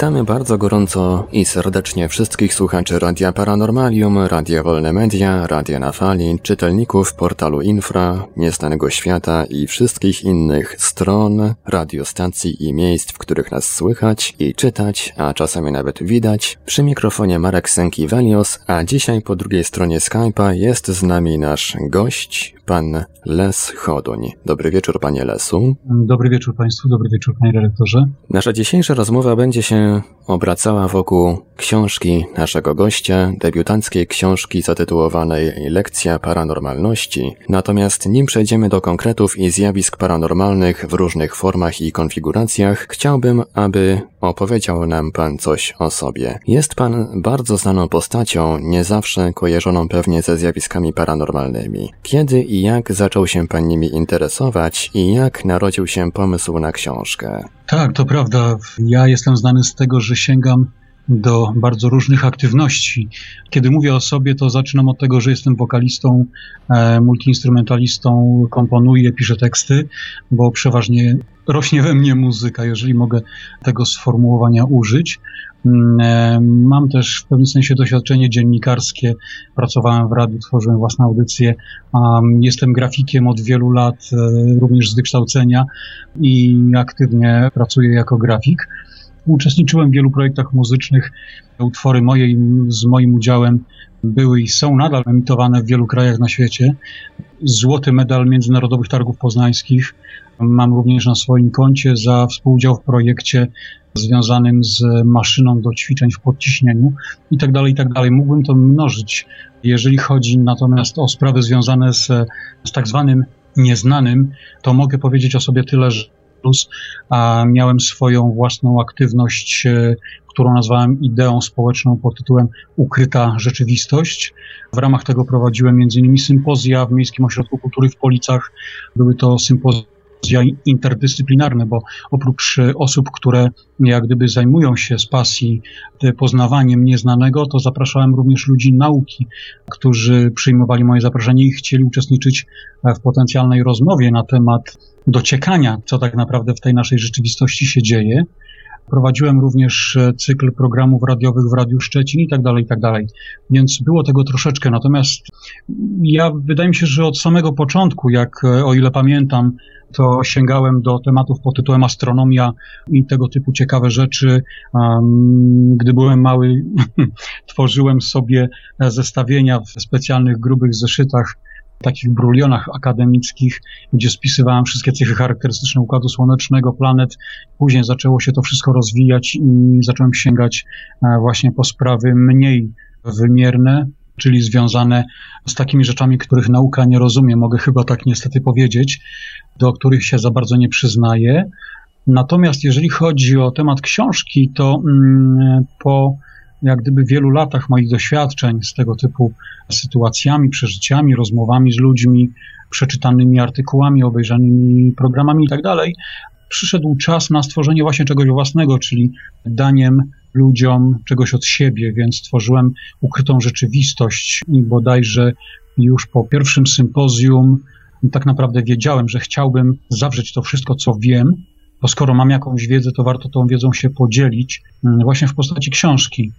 Witamy bardzo gorąco i serdecznie wszystkich słuchaczy Radia Paranormalium, Radia Wolne Media, Radia na Fali, czytelników portalu Infra, Nieznanego Świata i wszystkich innych stron, radiostacji i miejsc, w których nas słychać i czytać, a czasami nawet widać. Przy mikrofonie Marek Sęki-Velios, a dzisiaj po drugiej stronie Skype'a jest z nami nasz gość, pan Les Choduń. Dobry wieczór, panie Lesu. Dobry wieczór państwu, dobry wieczór, panie redaktorze. Nasza dzisiejsza rozmowa będzie się obracała wokół książki naszego gościa, debiutanckiej książki zatytułowanej Lekcja Paranormalności. Natomiast nim przejdziemy do konkretów i zjawisk paranormalnych w różnych formach i konfiguracjach, chciałbym, aby opowiedział nam pan coś o sobie. Jest pan bardzo znaną postacią, nie zawsze kojarzoną pewnie ze zjawiskami paranormalnymi. Kiedy i jak zaczął się pan nimi interesować i jak narodził się pomysł na książkę? Tak, to prawda. Ja jestem znany z tego, że sięgam do bardzo różnych aktywności. Kiedy mówię o sobie, to zaczynam od tego, że jestem wokalistą, e, multiinstrumentalistą, komponuję, piszę teksty, bo przeważnie rośnie we mnie muzyka, jeżeli mogę tego sformułowania użyć. Mm, e, mam też w pewnym sensie doświadczenie dziennikarskie. Pracowałem w radiu, tworzyłem własne audycje. Jestem grafikiem od wielu lat, e, również z wykształcenia i aktywnie pracuję jako grafik. Uczestniczyłem w wielu projektach muzycznych. Utwory moje z moim udziałem były i są nadal emitowane w wielu krajach na świecie. Złoty medal Międzynarodowych Targów Poznańskich mam również na swoim koncie za współudział w projekcie związanym z maszyną do ćwiczeń w podciśnieniu i tak tak. Mógłbym to mnożyć. Jeżeli chodzi natomiast o sprawy związane z, z tak zwanym nieznanym, to mogę powiedzieć o sobie tyle, że a miałem swoją własną aktywność, e, którą nazwałem ideą społeczną pod tytułem Ukryta Rzeczywistość. W ramach tego prowadziłem m.in. sympozja w Miejskim Ośrodku Kultury w Policach. Były to sympozja interdyscyplinarne, bo oprócz e, osób, które jak gdyby zajmują się z pasji e, poznawaniem nieznanego, to zapraszałem również ludzi nauki, którzy przyjmowali moje zaproszenie i chcieli uczestniczyć w potencjalnej rozmowie na temat dociekania, co tak naprawdę w tej naszej rzeczywistości się dzieje. Prowadziłem również e, cykl programów radiowych w Radiu Szczecin i tak dalej, i tak dalej. Więc było tego troszeczkę. Natomiast ja wydaje mi się, że od samego początku, jak e, o ile pamiętam, to sięgałem do tematów pod tytułem astronomia i tego typu ciekawe rzeczy. Gdy byłem mały, tworzyłem sobie zestawienia w specjalnych, grubych zeszytach takich brulionach akademickich, gdzie spisywałem wszystkie cechy charakterystyczne Układu Słonecznego, planet. Później zaczęło się to wszystko rozwijać i zacząłem sięgać e, właśnie po sprawy mniej wymierne, czyli związane z takimi rzeczami, których nauka nie rozumie, mogę chyba tak niestety powiedzieć, do których się za bardzo nie przyznaje. Natomiast jeżeli chodzi o temat książki, to mm, po jak gdyby wielu latach moich doświadczeń z tego typu sytuacjami, przeżyciami, rozmowami z ludźmi, przeczytanymi artykułami, obejrzanymi programami itd., tak przyszedł czas na stworzenie właśnie czegoś własnego, czyli daniem ludziom czegoś od siebie, więc stworzyłem ukrytą rzeczywistość i bodajże już po pierwszym sympozjum tak naprawdę wiedziałem, że chciałbym zawrzeć to wszystko, co wiem, bo skoro mam jakąś wiedzę, to warto tą wiedzą się podzielić mm, właśnie w postaci książki.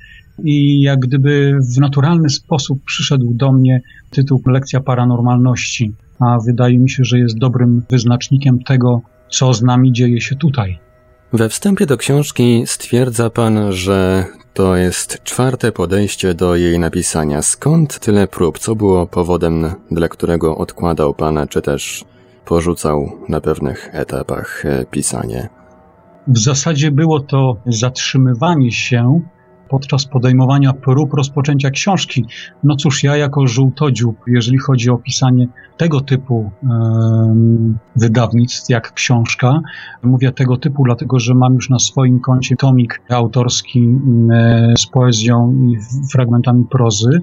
I jak gdyby w naturalny sposób przyszedł do mnie tytuł Lekcja Paranormalności, a wydaje mi się, że jest dobrym wyznacznikiem tego, co z nami dzieje się tutaj. We wstępie do książki stwierdza pan, że to jest czwarte podejście do jej napisania. Skąd tyle prób? Co było powodem, dla którego odkładał pan, czy też porzucał na pewnych etapach e, pisanie? W zasadzie było to zatrzymywanie się podczas podejmowania prób rozpoczęcia książki. No cóż, ja jako żółtodziób, jeżeli chodzi o pisanie tego typu wydawnictw jak książka, mówię tego typu, dlatego że mam już na swoim koncie tomik autorski z poezją i fragmentami prozy.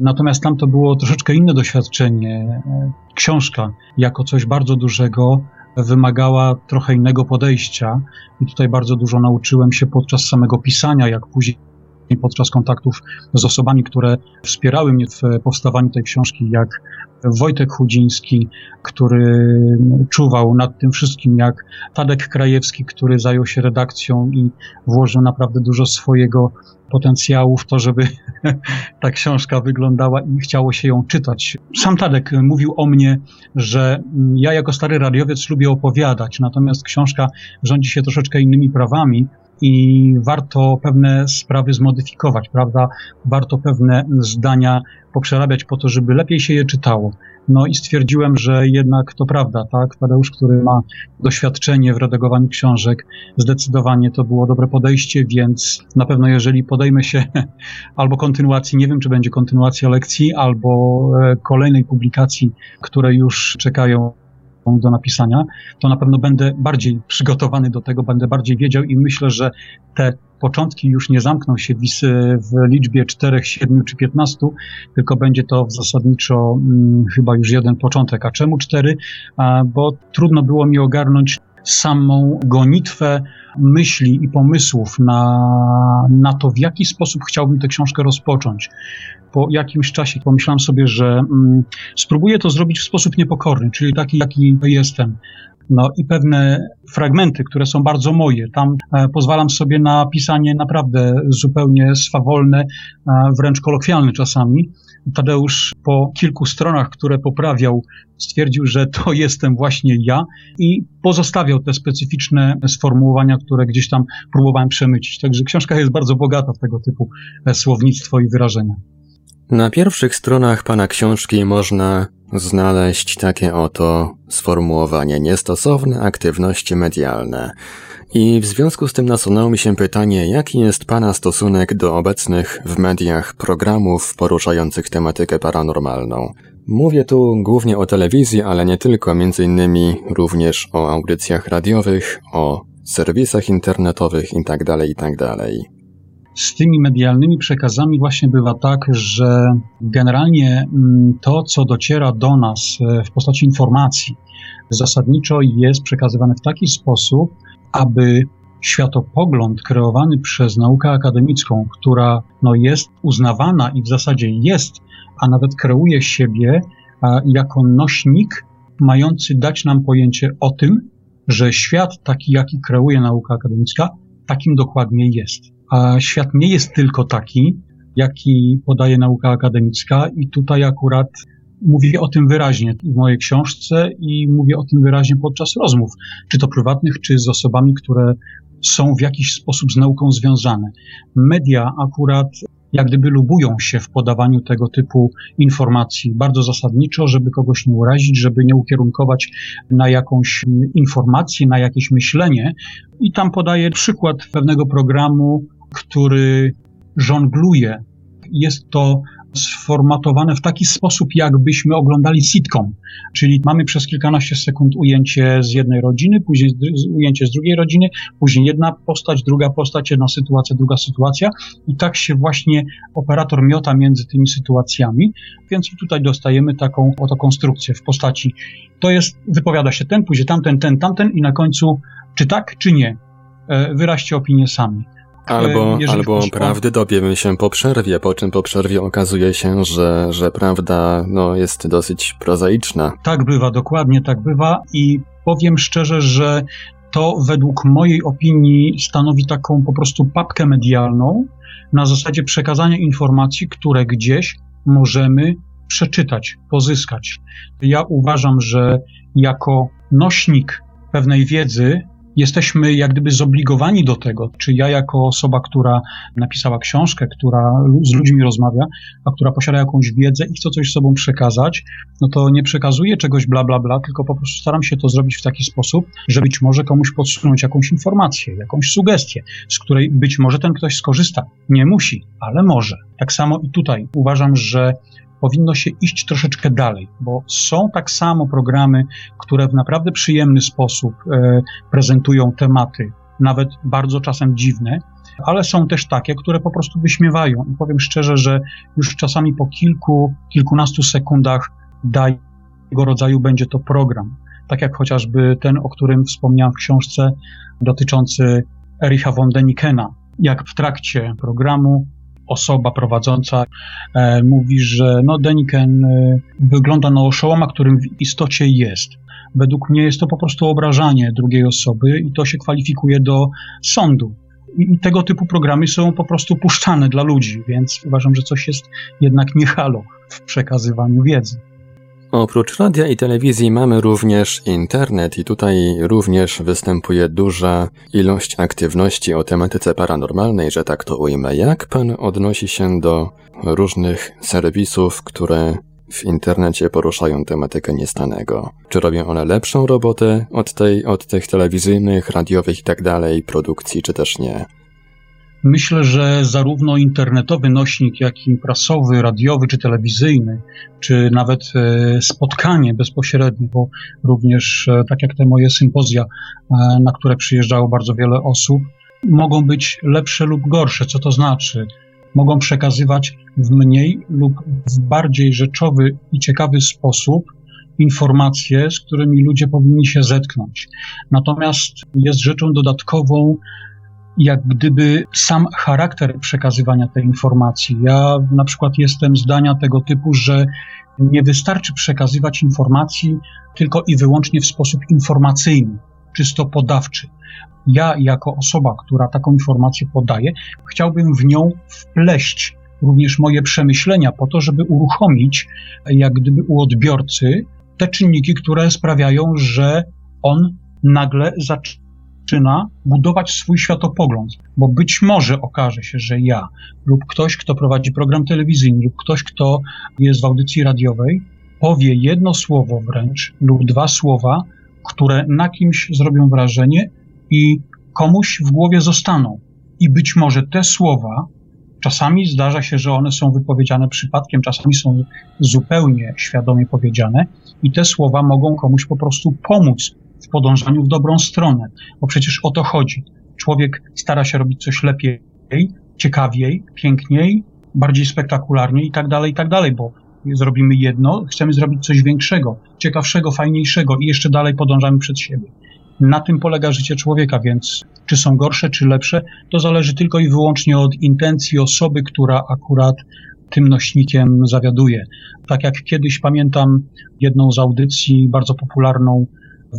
Natomiast tam to było troszeczkę inne doświadczenie. Książka jako coś bardzo dużego wymagała trochę innego podejścia i tutaj bardzo dużo nauczyłem się podczas samego pisania, jak później podczas kontaktów z osobami, które wspierały mnie w powstawaniu tej książki, jak Wojtek Chudziński, który czuwał nad tym wszystkim, jak Tadek Krajewski, który zajął się redakcją i włożył naprawdę dużo swojego potencjału w to, żeby ta książka wyglądała i chciało się ją czytać. Sam Tadek mówił o mnie, że ja jako stary radiowiec lubię opowiadać, natomiast książka rządzi się troszeczkę innymi prawami i warto pewne sprawy zmodyfikować, prawda? Warto pewne zdania poprzerabiać po to, żeby lepiej się je czytało. No i stwierdziłem, że jednak to prawda, tak? Tadeusz, który ma doświadczenie w redagowaniu książek, zdecydowanie to było dobre podejście, więc na pewno jeżeli podejmę się albo kontynuacji, nie wiem czy będzie kontynuacja lekcji, albo e, kolejnej publikacji, które już czekają do napisania, to na pewno będę bardziej przygotowany do tego, będę bardziej wiedział i myślę, że te początki już nie zamkną się w, liczbie 4, 7 czy 15, tylko będzie to zasadniczo hmm, chyba już jeden początek. A czemu 4? Bo trudno było mi ogarnąć samą gonitwę myśli i pomysłów na, na to, w jaki sposób chciałbym tę książkę rozpocząć. Po jakimś czasie pomyślałem sobie, że mm, spróbuję to zrobić w sposób niepokorny, czyli taki, jaki jestem. No i pewne fragmenty, które są bardzo moje. Tam e, pozwalam sobie na pisanie naprawdę zupełnie swawolne, e, wręcz kolokwialne czasami. Tadeusz po kilku stronach, które poprawiał, stwierdził, że to jestem właśnie ja i pozostawiał te specyficzne sformułowania, które gdzieś tam próbowałem przemycić. Także książka jest bardzo bogata w tego typu e, słownictwo i wyrażenia. Na pierwszych stronach pana książki można znaleźć takie oto sformułowanie niestosowne aktywności medialne. I w związku z tym nasunęło mi się pytanie, jaki jest Pana stosunek do obecnych w mediach programów poruszających tematykę paranormalną? Mówię tu głównie o telewizji, ale nie tylko, między innymi również o audycjach radiowych, o serwisach internetowych itd., tak itd. Z tymi medialnymi przekazami właśnie bywa tak, że generalnie mm, to, co dociera do nas e, w postaci informacji, zasadniczo jest przekazywane w taki sposób, aby światopogląd kreowany przez naukę akademicką, która no, jest uznawana i w zasadzie jest, a nawet kreuje siebie a, jako nośnik mający dać nam pojęcie o tym, że świat taki, jaki kreuje nauka akademicka, takim dokładnie jest. A świat nie jest tylko taki, jaki podaje nauka akademicka, i tutaj akurat mówię o tym wyraźnie w mojej książce i mówię o tym wyraźnie podczas rozmów, czy to prywatnych, czy z osobami, które są w jakiś sposób z nauką związane. Media akurat jak gdyby lubują się w podawaniu tego typu informacji bardzo zasadniczo, żeby kogoś nie urazić, żeby nie ukierunkować na jakąś informację, na jakieś myślenie. I tam podaję przykład pewnego programu, który żongluje. Jest to sformatowane w taki sposób, jakbyśmy oglądali sitcom. Czyli mamy przez kilkanaście sekund ujęcie z jednej rodziny, później ujęcie z drugiej rodziny, później jedna postać, druga postać, jedna sytuacja, druga sytuacja. I tak się właśnie operator miota między tymi sytuacjami. Więc tutaj dostajemy taką oto konstrukcję w postaci. To jest, wypowiada się ten, później tamten, ten, tamten i na końcu czy tak, czy nie. E, wyraźcie opinię sami. Albo, albo prawdy dowiemy się po przerwie, po czym po przerwie okazuje się, że, że prawda no, jest dosyć prozaiczna. Tak bywa, dokładnie tak bywa i powiem szczerze, że to według mojej opinii stanowi taką po prostu papkę medialną na zasadzie przekazania informacji, które gdzieś możemy przeczytać, pozyskać. Ja uważam, że jako nośnik pewnej wiedzy jesteśmy jak gdyby zobligowani do tego, czy ja jako osoba, która napisała książkę, która z ludźmi rozmawia, a która posiada jakąś wiedzę i chce coś sobą przekazać, no to nie przekazuję czegoś bla, bla, bla, tylko po prostu staram się to zrobić w taki sposób, że być może komuś podsunąć jakąś informację, jakąś sugestię, z której być może ten ktoś skorzysta. Nie musi, ale może. Tak samo i tutaj uważam, że powinno się iść troszeczkę dalej, bo są tak samo programy, które w naprawdę przyjemny sposób e, prezentują tematy, nawet bardzo czasem dziwne, ale są też takie, które po prostu wyśmiewają. I powiem szczerze, że już czasami po kilku, kilkunastu sekundach tego rodzaju będzie to program. Tak jak chociażby ten, o którym wspomniałem w książce dotyczący Ericha von Denikena, jak w trakcie programu osoba prowadząca e, mówi, że no Deniken e, wygląda na oszołoma, którym w istocie jest. Według mnie jest to po prostu obrażanie drugiej osoby i to się kwalifikuje do sądu. I, tego typu programy są po prostu puszczane dla ludzi, więc uważam, że coś jest jednak nie halo w przekazywaniu wiedzy. Oprócz radia i telewizji mamy również internet i tutaj również występuje duża ilość aktywności o tematyce paranormalnej, że tak to ujmę. Jak pan odnosi się do różnych serwisów, które w internecie poruszają tematykę niestanego? Czy robią one lepszą robotę od tej, od tych telewizyjnych, radiowych i tak dalej produkcji, czy też nie? Myślę, że zarówno internetowy nośnik, jak i prasowy, radiowy czy telewizyjny, czy nawet e, spotkanie bezpośrednie, bo również e, tak jak te moje sympozja, e, na które przyjeżdżało bardzo wiele osób, mogą być lepsze lub gorsze. Co to znaczy? Mogą przekazywać w mniej lub w bardziej rzeczowy i ciekawy sposób informacje, z którymi ludzie powinni się zetknąć. Natomiast jest rzeczą dodatkową jak gdyby sam charakter przekazywania tej informacji. Ja na przykład jestem zdania tego typu, że nie wystarczy przekazywać informacji tylko i wyłącznie w sposób informacyjny, czysto podawczy. Ja, jako osoba, która taką informację podaje, chciałbym w nią wpleść również moje przemyślenia po to, żeby uruchomić, jak gdyby u odbiorcy, te czynniki, które sprawiają, że on nagle zaczyna zaczyna budować swój światopogląd, bo być może okaże się, że ja lub ktoś, kto prowadzi program telewizyjny, lub ktoś, kto jest w audycji radiowej, powie jedno słowo wręcz lub dwa słowa, które na kimś zrobią wrażenie i komuś w głowie zostaną. I być może te słowa, czasami zdarza się, że one są wypowiedziane przypadkiem, czasami są zupełnie świadomie powiedziane, i te słowa mogą komuś po prostu pomóc w podążaniu w dobrą stronę, bo przecież o to chodzi. Człowiek stara się robić coś lepiej, ciekawiej, piękniej, bardziej spektakularnie i tak dalej, i tak dalej, bo zrobimy jedno, chcemy zrobić coś większego, ciekawszego, fajniejszego i jeszcze dalej podążamy przed siebie. Na tym polega życie człowieka, więc czy są gorsze, czy lepsze, to zależy tylko i wyłącznie od intencji osoby, która akurat tym nośnikiem zawiaduje. Tak jak kiedyś pamiętam jedną z audycji bardzo popularną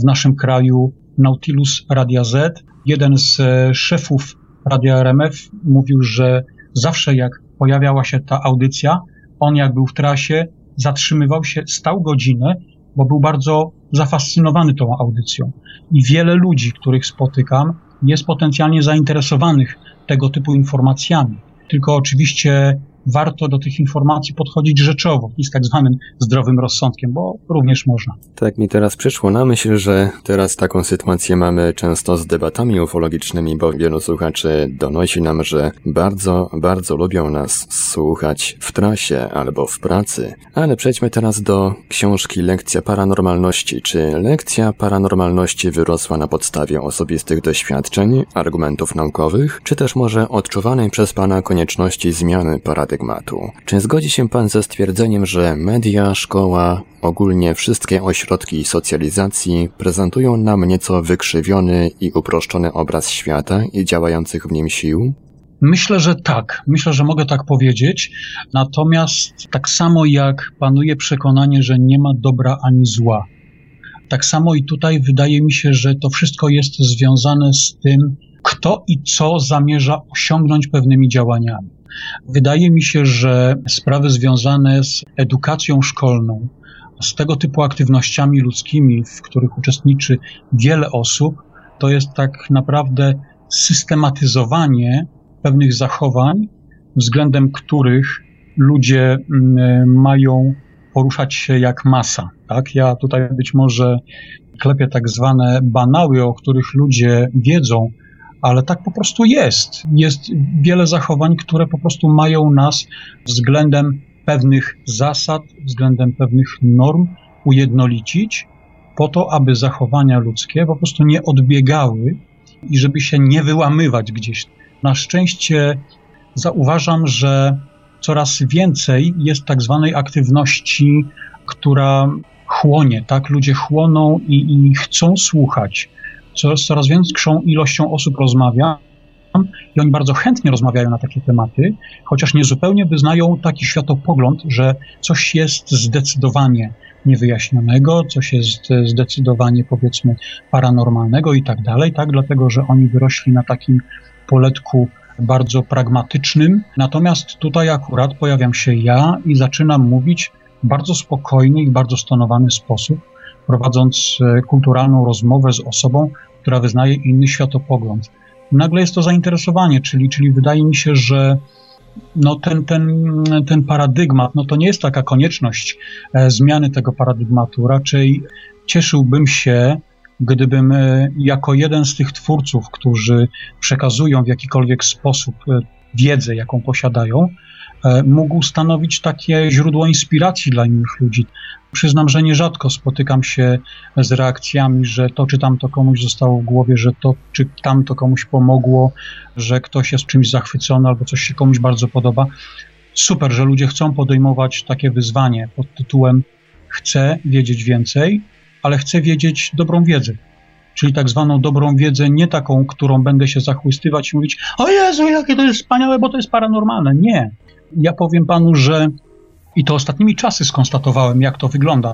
w naszym kraju Nautilus Radia Z. Jeden z e, szefów Radia RMF mówił, że zawsze jak pojawiała się ta audycja, on jak był w trasie, zatrzymywał się, stał godzinę, bo był bardzo zafascynowany tą audycją. I wiele ludzi, których spotykam, jest potencjalnie zainteresowanych tego typu informacjami. Tylko oczywiście warto do tych informacji podchodzić rzeczowo i z tak zwanym zdrowym rozsądkiem, bo również można. Tak mi teraz przyszło na myśl, że teraz taką sytuację mamy często z debatami ufologicznymi, bo wielu słuchaczy donosi nam, że bardzo, bardzo lubią nas słuchać w trasie albo w pracy. Ale przejdźmy teraz do książki Lekcja Paranormalności. Czy lekcja paranormalności wyrosła na podstawie osobistych doświadczeń, argumentów naukowych, czy też może odczuwanej przez Pana konieczności zmiany paradygmatu? Czy zgodzi się Pan ze stwierdzeniem, że media, szkoła, ogólnie wszystkie ośrodki socjalizacji prezentują nam nieco wykrzywiony i uproszczony obraz świata i działających w nim sił? Myślę, że tak. Myślę, że mogę tak powiedzieć. Natomiast tak samo jak panuje przekonanie, że nie ma dobra ani zła, tak samo i tutaj wydaje mi się, że to wszystko jest związane z tym, kto i co zamierza osiągnąć pewnymi działaniami. Wydaje mi się, że sprawy związane z edukacją szkolną, z tego typu aktywnościami ludzkimi, w których uczestniczy wiele osób, to jest tak naprawdę systematyzowanie pewnych zachowań, względem których ludzie mm, mają poruszać się jak masa. Tak? Ja tutaj być może klepię tak zwane banały, o których ludzie wiedzą, ale tak po prostu jest. Jest wiele zachowań, które po prostu mają nas względem pewnych zasad, względem pewnych norm ujednolicić, po to, aby zachowania ludzkie po prostu nie odbiegały i żeby się nie wyłamywać gdzieś. Na szczęście zauważam, że coraz więcej jest tak zwanej aktywności, która chłonie, tak? Ludzie chłoną i, i chcą słuchać coraz, coraz większą ilością osób rozmawiam i oni bardzo chętnie rozmawiają na takie tematy, chociaż nie zupełnie wyznają taki światopogląd, że coś jest zdecydowanie niewyjaśnionego, coś jest zdecydowanie powiedzmy paranormalnego i tak dalej, tak, dlatego że oni wyrośli na takim poletku bardzo pragmatycznym. Natomiast tutaj akurat pojawiam się ja i zaczynam mówić w bardzo spokojny i bardzo stonowany sposób, prowadząc e, kulturalną rozmowę z osobą, która wyznaje inny światopogląd. Nagle jest to zainteresowanie, czyli, czyli wydaje mi się, że no ten, ten, ten paradygmat, no to nie jest taka konieczność e, zmiany tego paradygmatu. Raczej cieszyłbym się, gdybym e, jako jeden z tych twórców, którzy przekazują w jakikolwiek sposób wiedzę, jaką posiadają, mógł stanowić takie źródło inspiracji dla innych ludzi. Przyznam, że nierzadko spotykam się z reakcjami, że to czy tamto komuś zostało w głowie, że to czy tamto komuś pomogło, że ktoś jest czymś zachwycony albo coś się komuś bardzo podoba. Super, że ludzie chcą podejmować takie wyzwanie pod tytułem Chcę wiedzieć więcej, ale chcę wiedzieć dobrą wiedzę. Czyli tak zwaną dobrą wiedzę, nie taką, którą będę się zachłystywać i mówić: O Jezu, jakie to jest wspaniałe, bo to jest paranormalne. Nie. Ja powiem panu, że i to ostatnimi czasy skonstatowałem, jak to wygląda.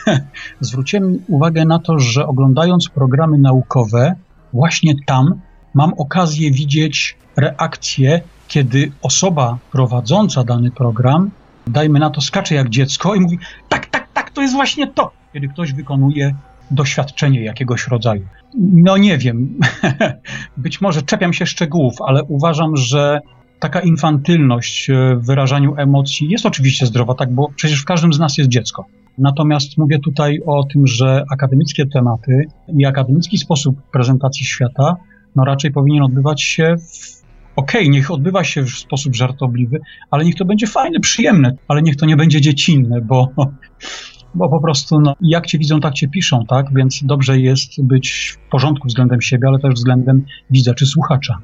Zwróciłem uwagę na to, że oglądając programy naukowe, właśnie tam mam okazję widzieć reakcję, kiedy osoba prowadząca dany program, dajmy na to, skacze jak dziecko i mówi: Tak, tak, tak, to jest właśnie to kiedy ktoś wykonuje doświadczenie jakiegoś rodzaju. No nie wiem, być może czepiam się szczegółów, ale uważam, że taka infantylność w wyrażaniu emocji jest oczywiście zdrowa, tak, bo przecież w każdym z nas jest dziecko. Natomiast mówię tutaj o tym, że akademickie tematy i akademicki sposób prezentacji świata no raczej powinien odbywać się w Okej, okay, niech odbywa się w sposób żartobliwy, ale niech to będzie fajne, przyjemne, ale niech to nie będzie dziecinne, bo bo po prostu no, jak cię widzą, tak cię piszą, tak? Więc dobrze jest być w porządku względem siebie, ale też względem widza czy słuchacza.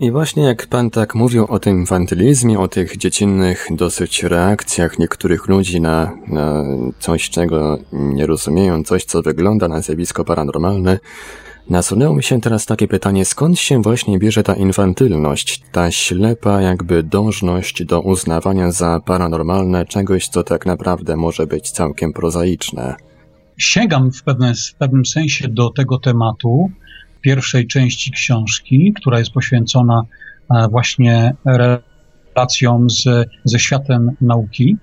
I właśnie jak pan tak mówił o tym infantylizmie, o tych dziecinnych dosyć reakcjach niektórych ludzi na, na coś, czego nie rozumieją, coś, co wygląda na zjawisko paranormalne, Nasunęło mi się teraz takie pytanie, skąd się właśnie bierze ta infantylność, ta ślepa jakby dążność do uznawania za paranormalne czegoś, co tak naprawdę może być całkiem prozaiczne? Sięgam w, pewne, w pewnym sensie do tego tematu pierwszej części książki, która jest poświęcona e, właśnie relacjom z, ze światem nauki.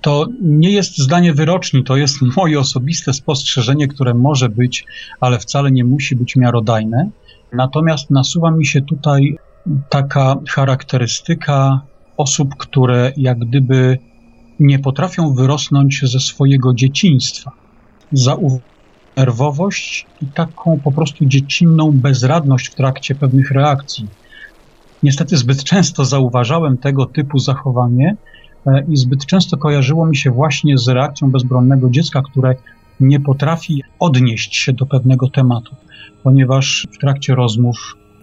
To nie jest zdanie wyroczni, to jest moje osobiste spostrzeżenie, które może być, ale wcale nie musi być miarodajne. Natomiast nasuwa mi się tutaj taka charakterystyka osób, które jak gdyby nie potrafią wyrosnąć ze swojego dzieciństwa. Zaunerwowość i taką po prostu dziecinną bezradność w trakcie pewnych reakcji. Niestety zbyt często zauważałem tego typu zachowanie e, i zbyt często kojarzyło mi się właśnie z reakcją bezbronnego dziecka, które nie potrafi odnieść się do pewnego tematu, ponieważ w trakcie rozmów,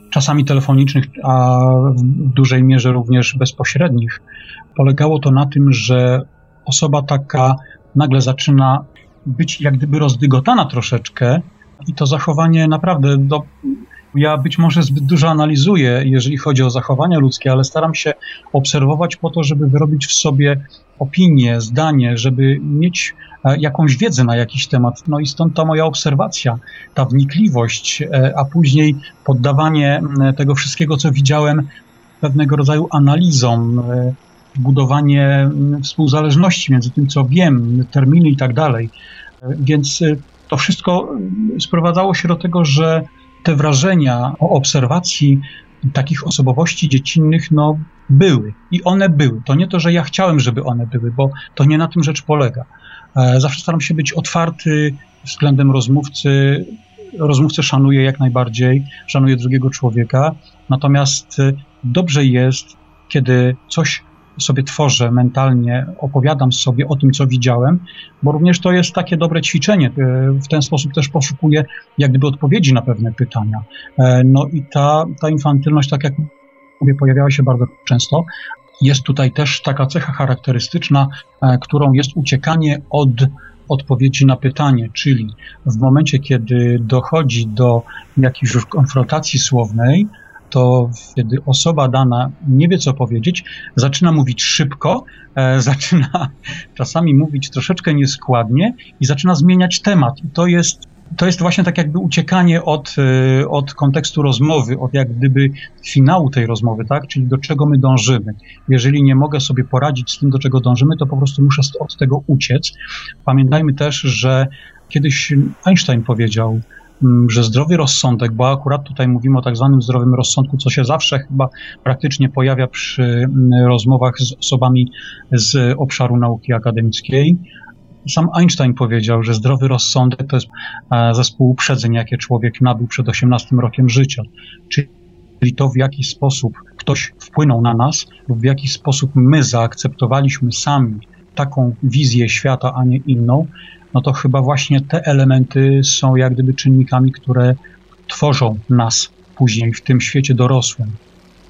czasami telefonicznych, a w dużej mierze również bezpośrednich, polegało to na tym, że osoba taka nagle zaczyna być jak gdyby rozdygotana troszeczkę i to zachowanie naprawdę do, ja być może zbyt dużo analizuję, jeżeli chodzi o zachowania ludzkie, ale staram się obserwować po to, żeby wyrobić w sobie opinię, zdanie, żeby mieć e, jakąś wiedzę na jakiś temat. No i stąd ta moja obserwacja, ta wnikliwość, e, a później poddawanie tego wszystkiego, co widziałem, pewnego rodzaju analizom, e, budowanie współzależności między tym, co wiem, terminy i tak dalej. Więc to wszystko sprowadzało się do tego, że te wrażenia o obserwacji takich osobowości dziecinnych, no, były. I one były. To nie to, że ja chciałem, żeby one były, bo to nie na tym rzecz polega. E, zawsze staram się być otwarty względem rozmówcy. Rozmówcę szanuję jak najbardziej, szanuję drugiego człowieka. Natomiast e, dobrze jest, kiedy coś sobie tworzę mentalnie, opowiadam sobie o tym, co widziałem, bo również to jest takie dobre ćwiczenie. E, w ten sposób też poszukuję jak gdyby odpowiedzi na pewne pytania. E, no i ta, ta infantylność, tak jak mówię, pojawiała się bardzo często. Jest tutaj też taka cecha charakterystyczna, e, którą jest uciekanie od odpowiedzi na pytanie, czyli w momencie, kiedy dochodzi do jakiejś już konfrontacji słownej, to kiedy osoba dana nie wie, co powiedzieć, zaczyna mówić szybko, e, zaczyna czasami mówić troszeczkę nieskładnie i zaczyna zmieniać temat. I to jest to jest właśnie tak jakby uciekanie od, e, od kontekstu rozmowy, od jak gdyby finału tej rozmowy, tak? Czyli do czego my dążymy. Jeżeli nie mogę sobie poradzić z tym, do czego dążymy, to po prostu muszę od tego uciec. Pamiętajmy też, że kiedyś Einstein powiedział, że zdrowy rozsądek, bo akurat tutaj mówimy o tak zwanym zdrowym rozsądku, co się zawsze chyba praktycznie pojawia przy mm, rozmowach z osobami z obszaru nauki akademickiej, sam Einstein powiedział, że zdrowy rozsądek to jest e, zespół uprzedzeń, jakie człowiek nabył przed 18 rokiem życia. Czyli to, w jaki sposób ktoś wpłynął na nas, lub w jaki sposób my zaakceptowaliśmy sami taką wizję świata, a nie inną, no to chyba właśnie te elementy są jak gdyby czynnikami, które tworzą nas później w tym świecie dorosłym.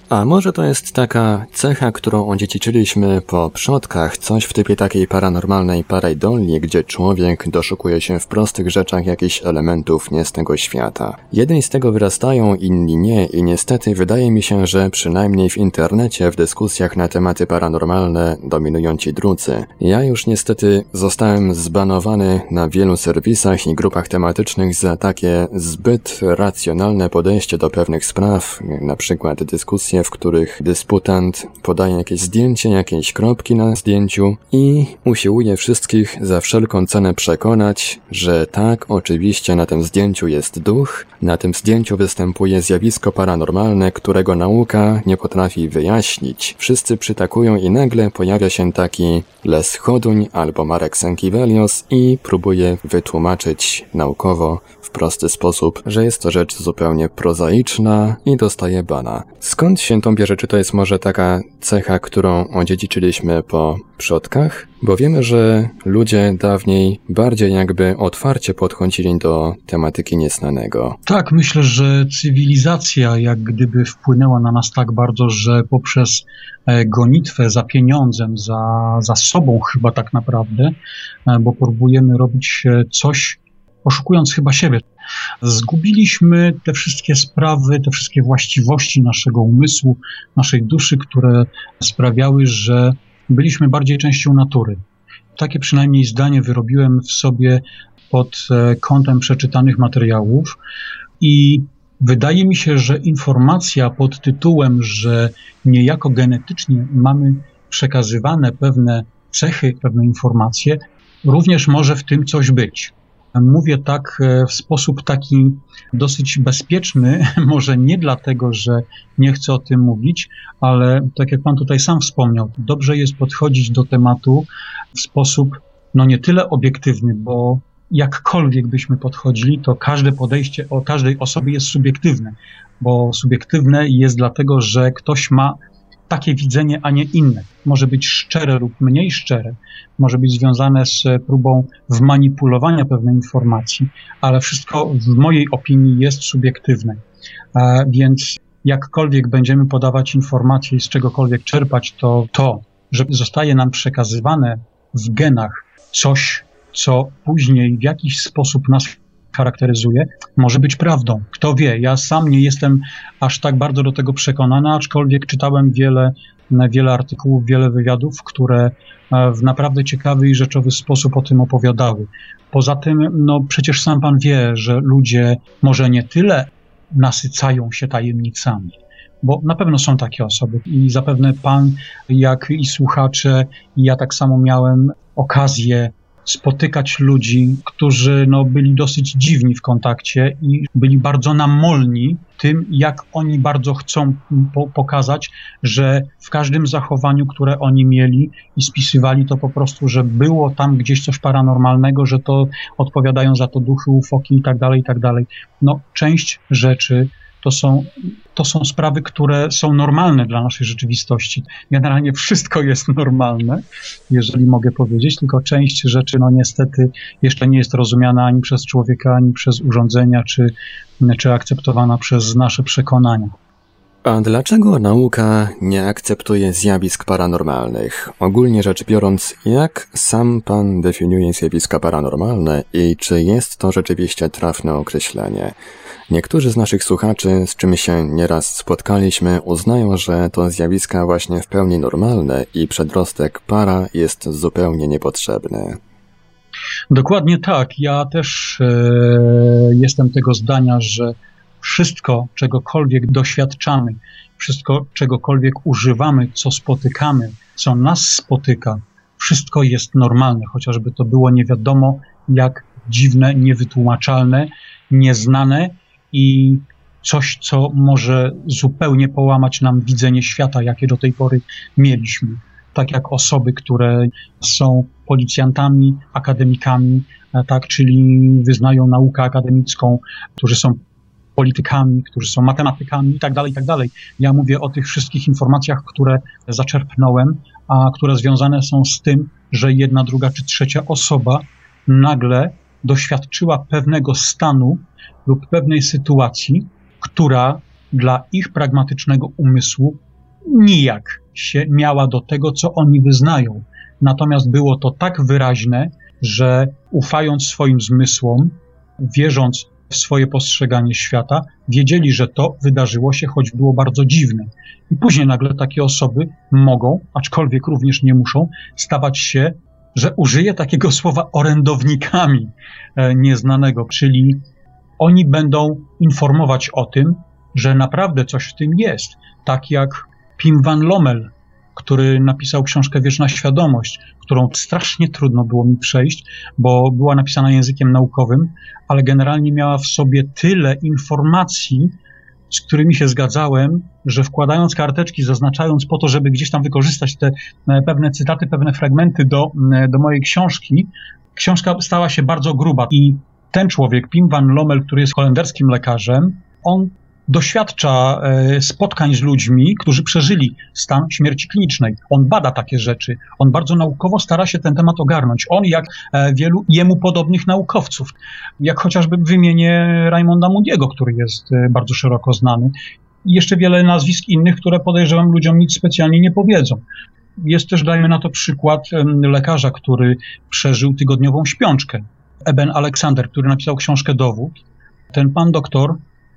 A może to jest taka cecha, którą odziedziczyliśmy po przodkach, coś w typie takiej paranormalnej paraidolii, gdzie człowiek doszukuje się w prostych rzeczach jakichś elementów nie z tego świata. Jedni z tego wyrastają, inni nie i niestety wydaje mi się, że przynajmniej w internecie w dyskusjach na tematy paranormalne dominują ci drudzy. Ja już niestety zostałem zbanowany na wielu serwisach i grupach tematycznych za takie zbyt racjonalne podejście do pewnych spraw, na przykład dyskusje w których dysputant podaje jakieś zdjęcie, jakieś kropki na zdjęciu i usiłuje wszystkich za wszelką cenę przekonać, że tak, oczywiście na tym zdjęciu jest duch, na tym zdjęciu występuje zjawisko paranormalne, którego nauka nie potrafi wyjaśnić. Wszyscy przytakują i nagle pojawia się taki Les Choduń albo Marek Sankiewelios i próbuje wytłumaczyć naukowo w prosty sposób, że jest to rzecz zupełnie prozaiczna i dostaje bana. Skąd się to bierze? Czy to jest może taka cecha, którą odziedziczyliśmy po przodkach? Bo wiemy, że ludzie dawniej bardziej jakby otwarcie podchodzili do tematyki nieznanego. Tak, myślę, że cywilizacja jak gdyby wpłynęła na nas tak bardzo, że poprzez e, gonitwę za pieniądzem, za, za sobą chyba tak naprawdę, e, bo próbujemy robić e, coś, poszukując chyba siebie. Zgubiliśmy te wszystkie sprawy, te wszystkie właściwości naszego umysłu, naszej duszy, które sprawiały, że byliśmy bardziej częścią natury. Takie przynajmniej zdanie wyrobiłem w sobie pod e, kątem przeczytanych materiałów i wydaje mi się, że informacja pod tytułem, że niejako genetycznie mamy przekazywane pewne cechy, pewne informacje, również może w tym coś być. Mówię tak e, w sposób taki dosyć bezpieczny, może nie dlatego, że nie chcę o tym mówić, ale tak jak Pan tutaj sam wspomniał, dobrze jest podchodzić do tematu w sposób no nie tyle obiektywny, bo jakkolwiek byśmy podchodzili, to każde podejście o każdej osobie jest subiektywne, bo subiektywne jest dlatego, że ktoś ma takie widzenie, a nie inne. Może być szczere lub mniej szczere, może być związane z próbą wmanipulowania pewnej informacji, ale wszystko w mojej opinii jest subiektywne. Więc jakkolwiek będziemy podawać informacje i z czegokolwiek czerpać, to to, że zostaje nam przekazywane w genach coś, co później w jakiś sposób nas charakteryzuje, może być prawdą. Kto wie, ja sam nie jestem aż tak bardzo do tego przekonany, aczkolwiek czytałem wiele, wiele artykułów, wiele wywiadów, które e, w naprawdę ciekawy i rzeczowy sposób o tym opowiadały. Poza tym, no przecież sam pan wie, że ludzie może nie tyle nasycają się tajemnicami, bo na pewno są takie osoby i zapewne pan, jak i słuchacze, i ja tak samo miałem okazję spotykać ludzi, którzy no, byli dosyć dziwni w kontakcie i byli bardzo namolni tym, jak oni bardzo chcą po pokazać, że w każdym zachowaniu, które oni mieli i spisywali to po prostu, że było tam gdzieś coś paranormalnego, że to odpowiadają za to duchy, ufoki i tak dalej, i tak dalej. No, część rzeczy to są, to są sprawy, które są normalne dla naszej rzeczywistości. Generalnie wszystko jest normalne, jeżeli mogę powiedzieć, tylko część rzeczy, no niestety, jeszcze nie jest rozumiana ani przez człowieka, ani przez urządzenia, czy, czy akceptowana przez nasze przekonania. A dlaczego nauka nie akceptuje zjawisk paranormalnych? Ogólnie rzecz biorąc, jak sam pan definiuje zjawiska paranormalne i czy jest to rzeczywiście trafne określenie? Niektórzy z naszych słuchaczy, z czym się nieraz spotkaliśmy, uznają, że to zjawiska właśnie w pełni normalne i przedrostek para jest zupełnie niepotrzebny. Dokładnie tak. Ja też e, jestem tego zdania, że wszystko, czegokolwiek doświadczamy, wszystko, czegokolwiek używamy, co spotykamy, co nas spotyka, wszystko jest normalne, chociażby to było nie wiadomo jak dziwne, niewytłumaczalne, nieznane i coś, co może zupełnie połamać nam widzenie świata, jakie do tej pory mieliśmy. Tak jak osoby, które są policjantami, akademikami, tak, czyli wyznają naukę akademicką, którzy są politykami, którzy są matematykami i tak dalej, i tak dalej. Ja mówię o tych wszystkich informacjach, które zaczerpnąłem, a które związane są z tym, że jedna, druga czy trzecia osoba nagle doświadczyła pewnego stanu lub pewnej sytuacji, która dla ich pragmatycznego umysłu nijak się miała do tego, co oni wyznają. Natomiast było to tak wyraźne, że ufając swoim zmysłom, wierząc swoje postrzeganie świata, wiedzieli, że to wydarzyło się, choć było bardzo dziwne. I później nagle takie osoby mogą, aczkolwiek również nie muszą, stawać się, że użyję takiego słowa orędownikami e, nieznanego, czyli oni będą informować o tym, że naprawdę coś w tym jest. Tak jak Pim van Lommel, który napisał książkę Wieczna Świadomość, którą strasznie trudno było mi przejść, bo była napisana językiem naukowym, ale generalnie miała w sobie tyle informacji, z którymi się zgadzałem, że wkładając karteczki, zaznaczając po to, żeby gdzieś tam wykorzystać te e, pewne cytaty, pewne fragmenty do, e, do mojej książki, książka stała się bardzo gruba. I ten człowiek, Pim van Lommel, który jest holenderskim lekarzem, on doświadcza e, spotkań z ludźmi, którzy przeżyli stan śmierci klinicznej. On bada takie rzeczy. On bardzo naukowo stara się ten temat ogarnąć. On, jak e, wielu jemu podobnych naukowców, jak chociażby wymienię Raimonda Mundiego, który jest e, bardzo szeroko znany. I jeszcze wiele nazwisk innych, które podejrzewam ludziom nic specjalnie nie powiedzą. Jest też, dajmy na to przykład lekarza, który przeżył tygodniową śpiączkę. Eben Aleksander, który napisał książkę Dowód. Ten pan doktor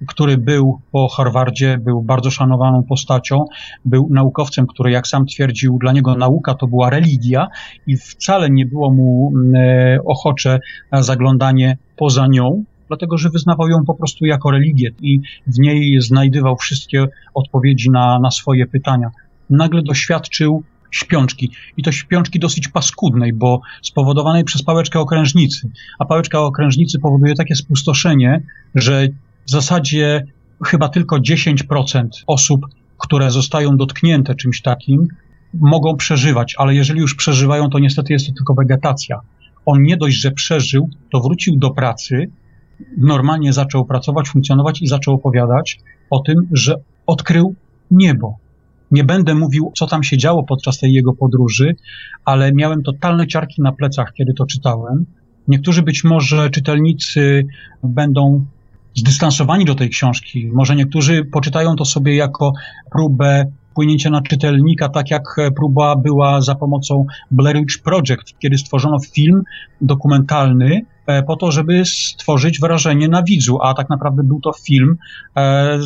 który był po Harvardzie, był bardzo szanowaną postacią, był naukowcem, który, jak sam twierdził, dla niego nauka to była religia i wcale nie było mu mm, e, ochocze zaglądanie poza nią, dlatego że wyznawał ją po prostu jako religię i w niej znajdywał wszystkie odpowiedzi na, na swoje pytania. Nagle doświadczył śpiączki. I to śpiączki dosyć paskudnej, bo spowodowanej przez pałeczkę okrężnicy. A pałeczka okrężnicy powoduje takie spustoszenie, że w zasadzie chyba tylko 10% osób, które zostają dotknięte czymś takim, mogą przeżywać, ale jeżeli już przeżywają, to niestety jest to tylko wegetacja. On nie dość, że przeżył, to wrócił do pracy, normalnie zaczął pracować, funkcjonować i zaczął opowiadać o tym, że odkrył niebo. Nie będę mówił, co tam się działo podczas tej jego podróży, ale miałem totalne ciarki na plecach, kiedy to czytałem. Niektórzy być może czytelnicy będą zdystansowani do tej książki. Może niektórzy poczytają to sobie jako próbę wpłynięcia na czytelnika, tak jak próba była za pomocą Blair Witch Project, kiedy stworzono film dokumentalny e, po to, żeby stworzyć wrażenie na widzu, a tak naprawdę był to film, e,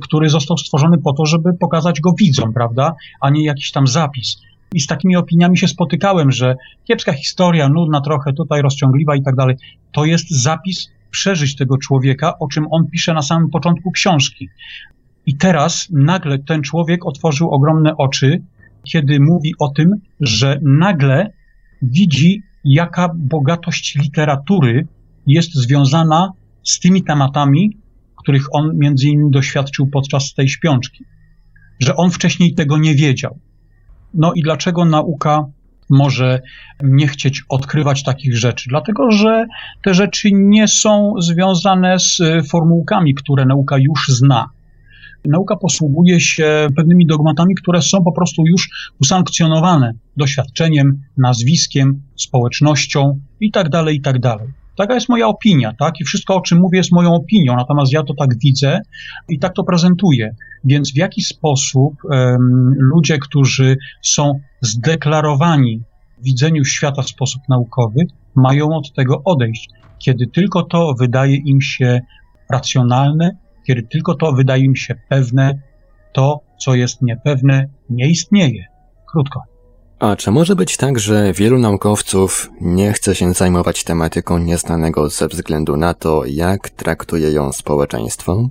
który został stworzony po to, żeby pokazać go widzom, prawda, a nie jakiś tam zapis. I z takimi opiniami się spotykałem, że kiepska historia, nudna trochę, tutaj rozciągliwa i tak dalej. To jest zapis przeżyć tego człowieka, o czym on pisze na samym początku książki. I teraz nagle ten człowiek otworzył ogromne oczy, kiedy mówi o tym, że nagle widzi, jaka bogatość literatury jest związana z tymi tematami, których on między innymi doświadczył podczas tej śpiączki. Że on wcześniej tego nie wiedział. No i dlaczego nauka może nie chcieć odkrywać takich rzeczy, dlatego że te rzeczy nie są związane z y, formułkami, które nauka już zna. Nauka posługuje się pewnymi dogmatami, które są po prostu już usankcjonowane doświadczeniem, nazwiskiem, społecznością itd., tak itd. Tak Taka jest moja opinia, tak? I wszystko, o czym mówię, jest moją opinią, natomiast ja to tak widzę i tak to prezentuję. Więc w jaki sposób um, ludzie, którzy są zdeklarowani w widzeniu świata w sposób naukowy, mają od tego odejść, kiedy tylko to wydaje im się racjonalne, kiedy tylko to wydaje im się pewne, to, co jest niepewne, nie istnieje. Krótko. A czy może być tak, że wielu naukowców nie chce się zajmować tematyką nieznanego ze względu na to, jak traktuje ją społeczeństwo?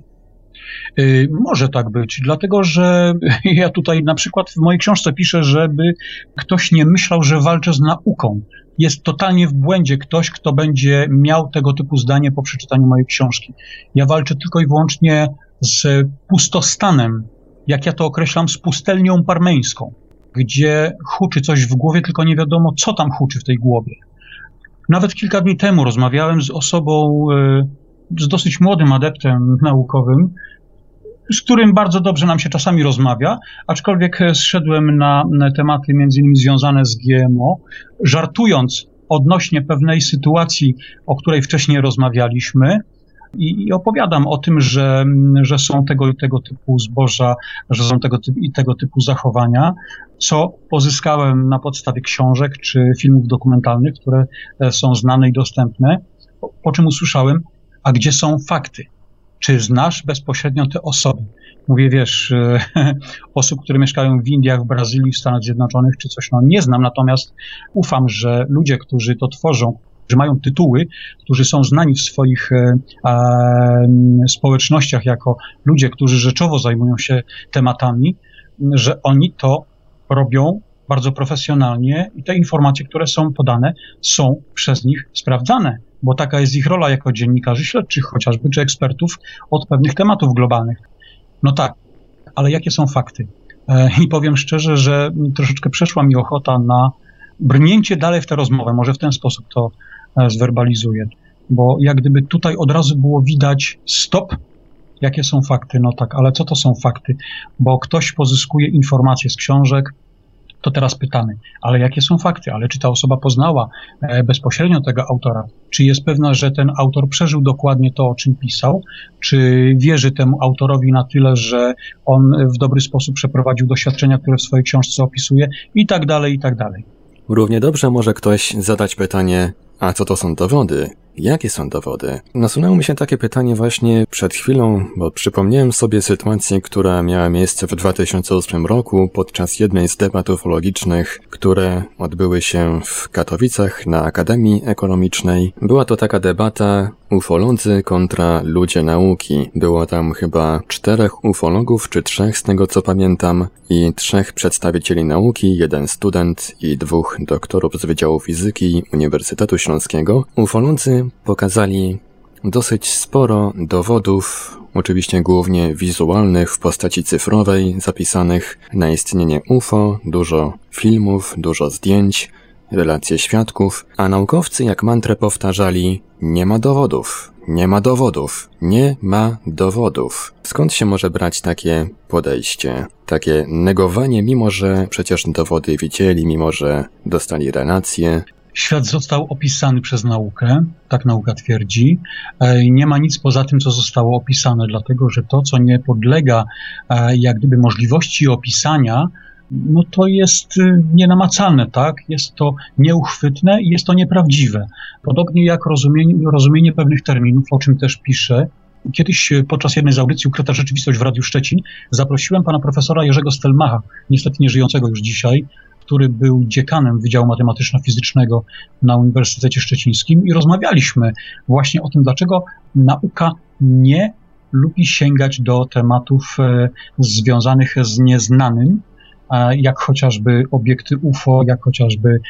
Yy, może tak być, dlatego że ja tutaj na przykład w mojej książce piszę, żeby ktoś nie myślał, że walczę z nauką. Jest totalnie w błędzie ktoś, kto będzie miał tego typu zdanie po przeczytaniu mojej książki. Ja walczę tylko i wyłącznie z pustostanem, jak ja to określam, z pustelnią parmeńską gdzie huczy coś w głowie, tylko nie wiadomo, co tam huczy w tej głowie. Nawet kilka dni temu rozmawiałem z osobą, e, z dosyć młodym adeptem naukowym, z którym bardzo dobrze nam się czasami rozmawia, aczkolwiek zszedłem na, tematy między innymi związane z GMO, żartując odnośnie pewnej sytuacji, o której wcześniej rozmawialiśmy, i, i opowiadam o tym, że, że są tego i tego typu zboża, że są tego typu, i tego typu zachowania, co pozyskałem na podstawie książek czy filmów dokumentalnych, które e, są znane i dostępne, po, po czym usłyszałem, a gdzie są fakty? Czy znasz bezpośrednio te osoby? Mówię, wiesz, e, osób, które mieszkają w Indiach, w Brazylii, w Stanach Zjednoczonych czy coś, no nie znam, natomiast ufam, że ludzie, którzy to tworzą, mają tytuły, którzy są znani w swoich e, społecznościach jako ludzie, którzy rzeczowo zajmują się tematami, że oni to robią bardzo profesjonalnie i te informacje, które są podane, są przez nich sprawdzane, bo taka jest ich rola jako dziennikarzy śledczych chociażby, czy ekspertów od pewnych tematów globalnych. No tak, ale jakie są fakty? E, I powiem szczerze, że troszeczkę przeszła mi ochota na brnięcie dalej w tę rozmowę. Może w ten sposób to E, zwerbalizuje. Bo jak gdyby tutaj od razu było widać stop, jakie są fakty, no tak, ale co to są fakty? Bo ktoś pozyskuje informacje z książek, to teraz pytamy, ale jakie są fakty? Ale czy ta osoba poznała e, bezpośrednio tego autora? Czy jest pewna, że ten autor przeżył dokładnie to, o czym pisał? Czy wierzy temu autorowi na tyle, że on w dobry sposób przeprowadził doświadczenia, które w swojej książce opisuje? I tak dalej, i tak dalej. Równie dobrze może ktoś zadać pytanie, a co to są dowody? Jakie są dowody? Nasunęło mi się takie pytanie właśnie przed chwilą, bo przypomniałem sobie sytuację, która miała miejsce w 2008 roku podczas jednej z debat ufologicznych, które odbyły się w Katowicach na Akademii Ekonomicznej. Była to taka debata ufolodzy kontra ludzie nauki. Było tam chyba czterech ufologów, czy trzech z tego co pamiętam, i trzech przedstawicieli nauki, jeden student i dwóch doktorów z Wydziału Fizyki Uniwersytetu Śląskiego. Ufolodzy pokazali dosyć sporo dowodów, oczywiście głównie wizualnych w postaci cyfrowej, zapisanych na istnienie UFO, dużo filmów, dużo zdjęć, relacje świadków, a naukowcy jak mantrę powtarzali nie ma dowodów, nie ma dowodów, nie ma dowodów. Skąd się może brać takie podejście, takie negowanie, mimo że przecież dowody widzieli, mimo że dostali relacje? Świat został opisany przez naukę, tak nauka twierdzi. E, nie ma nic poza tym, co zostało opisane, dlatego że to, co nie podlega e, jak gdyby możliwości opisania, no to jest y, nienamacalne, tak? Jest to nieuchwytne i jest to nieprawdziwe. Podobnie jak rozumienie, rozumienie pewnych terminów, o czym też piszę. Kiedyś podczas jednej z audycji Ukryta Rzeczywistość w Radiu Szczecin zaprosiłem pana profesora Jerzego Stelmacha, niestety nieżyjącego już dzisiaj, który był dziekanem Wydziału Matematyczno-Fizycznego na Uniwersytecie Szczecińskim i rozmawialiśmy właśnie o tym, dlaczego nauka nie lubi sięgać do tematów e, związanych z nieznanym, jak chociażby obiekty UFO, jak chociażby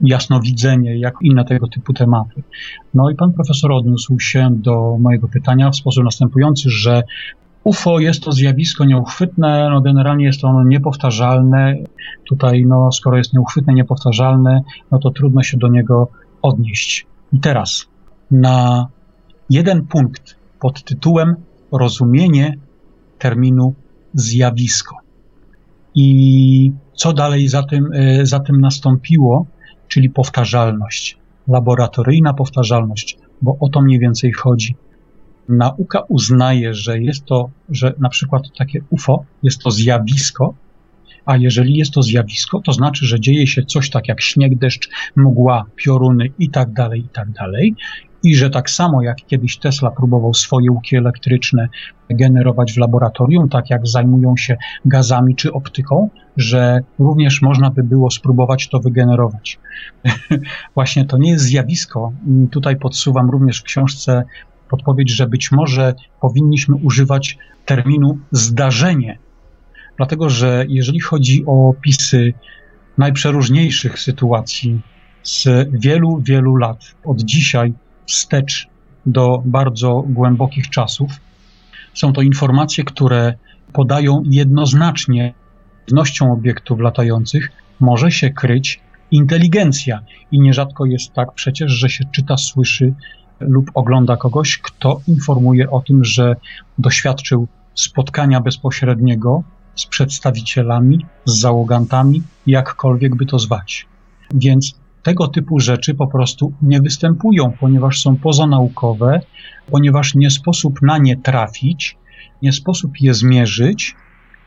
jasnowidzenie, jak inne tego typu tematy. No i pan profesor odniósł się do mojego pytania w sposób następujący, że UFO jest to zjawisko nieuchwytne, no generalnie jest ono niepowtarzalne. Tutaj, no, skoro jest nieuchwytne, niepowtarzalne, no to trudno się do niego odnieść. I teraz na jeden punkt pod tytułem rozumienie terminu zjawisko. I co dalej za tym, e, za tym nastąpiło, czyli powtarzalność, laboratoryjna powtarzalność. bo o to mniej więcej chodzi. Nauka uznaje, że jest to, że na przykład takie UFO jest to zjawisko, a jeżeli jest to zjawisko, to znaczy, że dzieje się coś tak jak śnieg, deszcz, mgła, pioruny i tak dalej, i tak dalej. I że tak samo jak kiedyś Tesla próbował swoje łuki elektryczne generować w laboratorium, tak jak zajmują się gazami czy optyką, że również można by było spróbować to wygenerować. Właśnie to nie jest zjawisko. Tutaj podsuwam również w książce podpowiedź, że być może powinniśmy używać terminu zdarzenie, dlatego że jeżeli chodzi o opisy najprzeróżniejszych sytuacji z wielu, wielu lat, od dzisiaj wstecz do bardzo głębokich czasów, są to informacje, które podają jednoznacznie pewnością obiektów latających może się kryć inteligencja. I nierzadko jest tak przecież, że się czyta, słyszy lub ogląda kogoś, kto informuje o tym, że doświadczył spotkania bezpośredniego z przedstawicielami, z załogantami, jakkolwiek by to zwać. Więc tego typu rzeczy po prostu nie występują, ponieważ są pozanaukowe, ponieważ nie sposób na nie trafić, nie sposób je zmierzyć,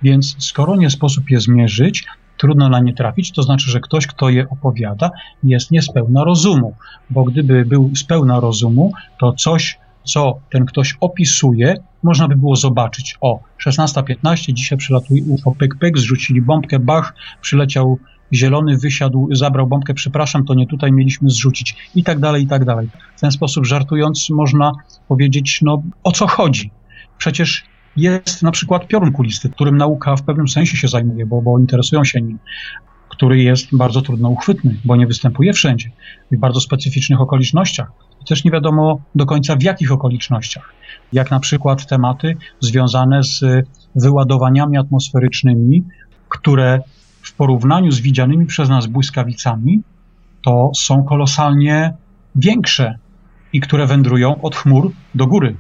więc skoro nie sposób je zmierzyć, trudno na nie trafić, to znaczy, że ktoś, kto je opowiada, jest niespełna rozumu, bo gdyby był z pełna rozumu, to coś, co ten ktoś opisuje, można by było zobaczyć. O, 16.15, dzisiaj przylatuje UFO, pyk, pyk, zrzucili bombkę, bach, przyleciał zielony, wysiadł, zabrał bombkę, przepraszam, to nie tutaj mieliśmy zrzucić i tak dalej, i tak dalej. W ten sposób żartując można powiedzieć, no o co chodzi? Przecież jest na przykład piorun kulisty, którym nauka w pewnym sensie się zajmuje, bo, bo interesują się nim, który jest bardzo trudno uchwytny, bo nie występuje wszędzie, w bardzo specyficznych okolicznościach. Też nie wiadomo do końca w jakich okolicznościach. Jak na przykład tematy związane z wyładowaniami atmosferycznymi, które w porównaniu z widzianymi przez nas błyskawicami, to są kolosalnie większe i które wędrują od chmur do góry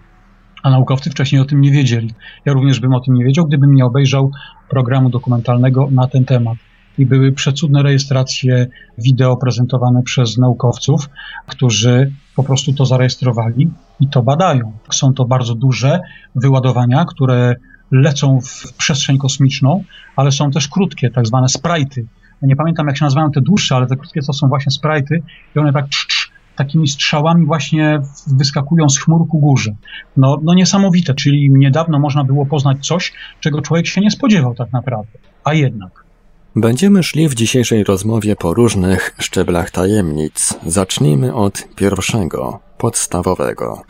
a naukowcy wcześniej o tym nie wiedzieli. Ja również bym o tym nie wiedział, gdybym nie obejrzał programu dokumentalnego na ten temat. I były przecudne rejestracje wideo prezentowane przez naukowców, którzy po prostu to zarejestrowali i to badają. Są to bardzo duże wyładowania, które lecą w przestrzeń kosmiczną, ale są też krótkie, tak zwane sprajty. Ja nie pamiętam, jak się nazywają te dłuższe, ale te krótkie to są właśnie sprajty i one tak takimi strzałami właśnie wyskakują z chmur ku górze. No, no niesamowite, czyli niedawno można było poznać coś, czego człowiek się nie spodziewał tak naprawdę. A jednak. Będziemy szli w dzisiejszej rozmowie po różnych szczeblach tajemnic. Zacznijmy od pierwszego, podstawowego.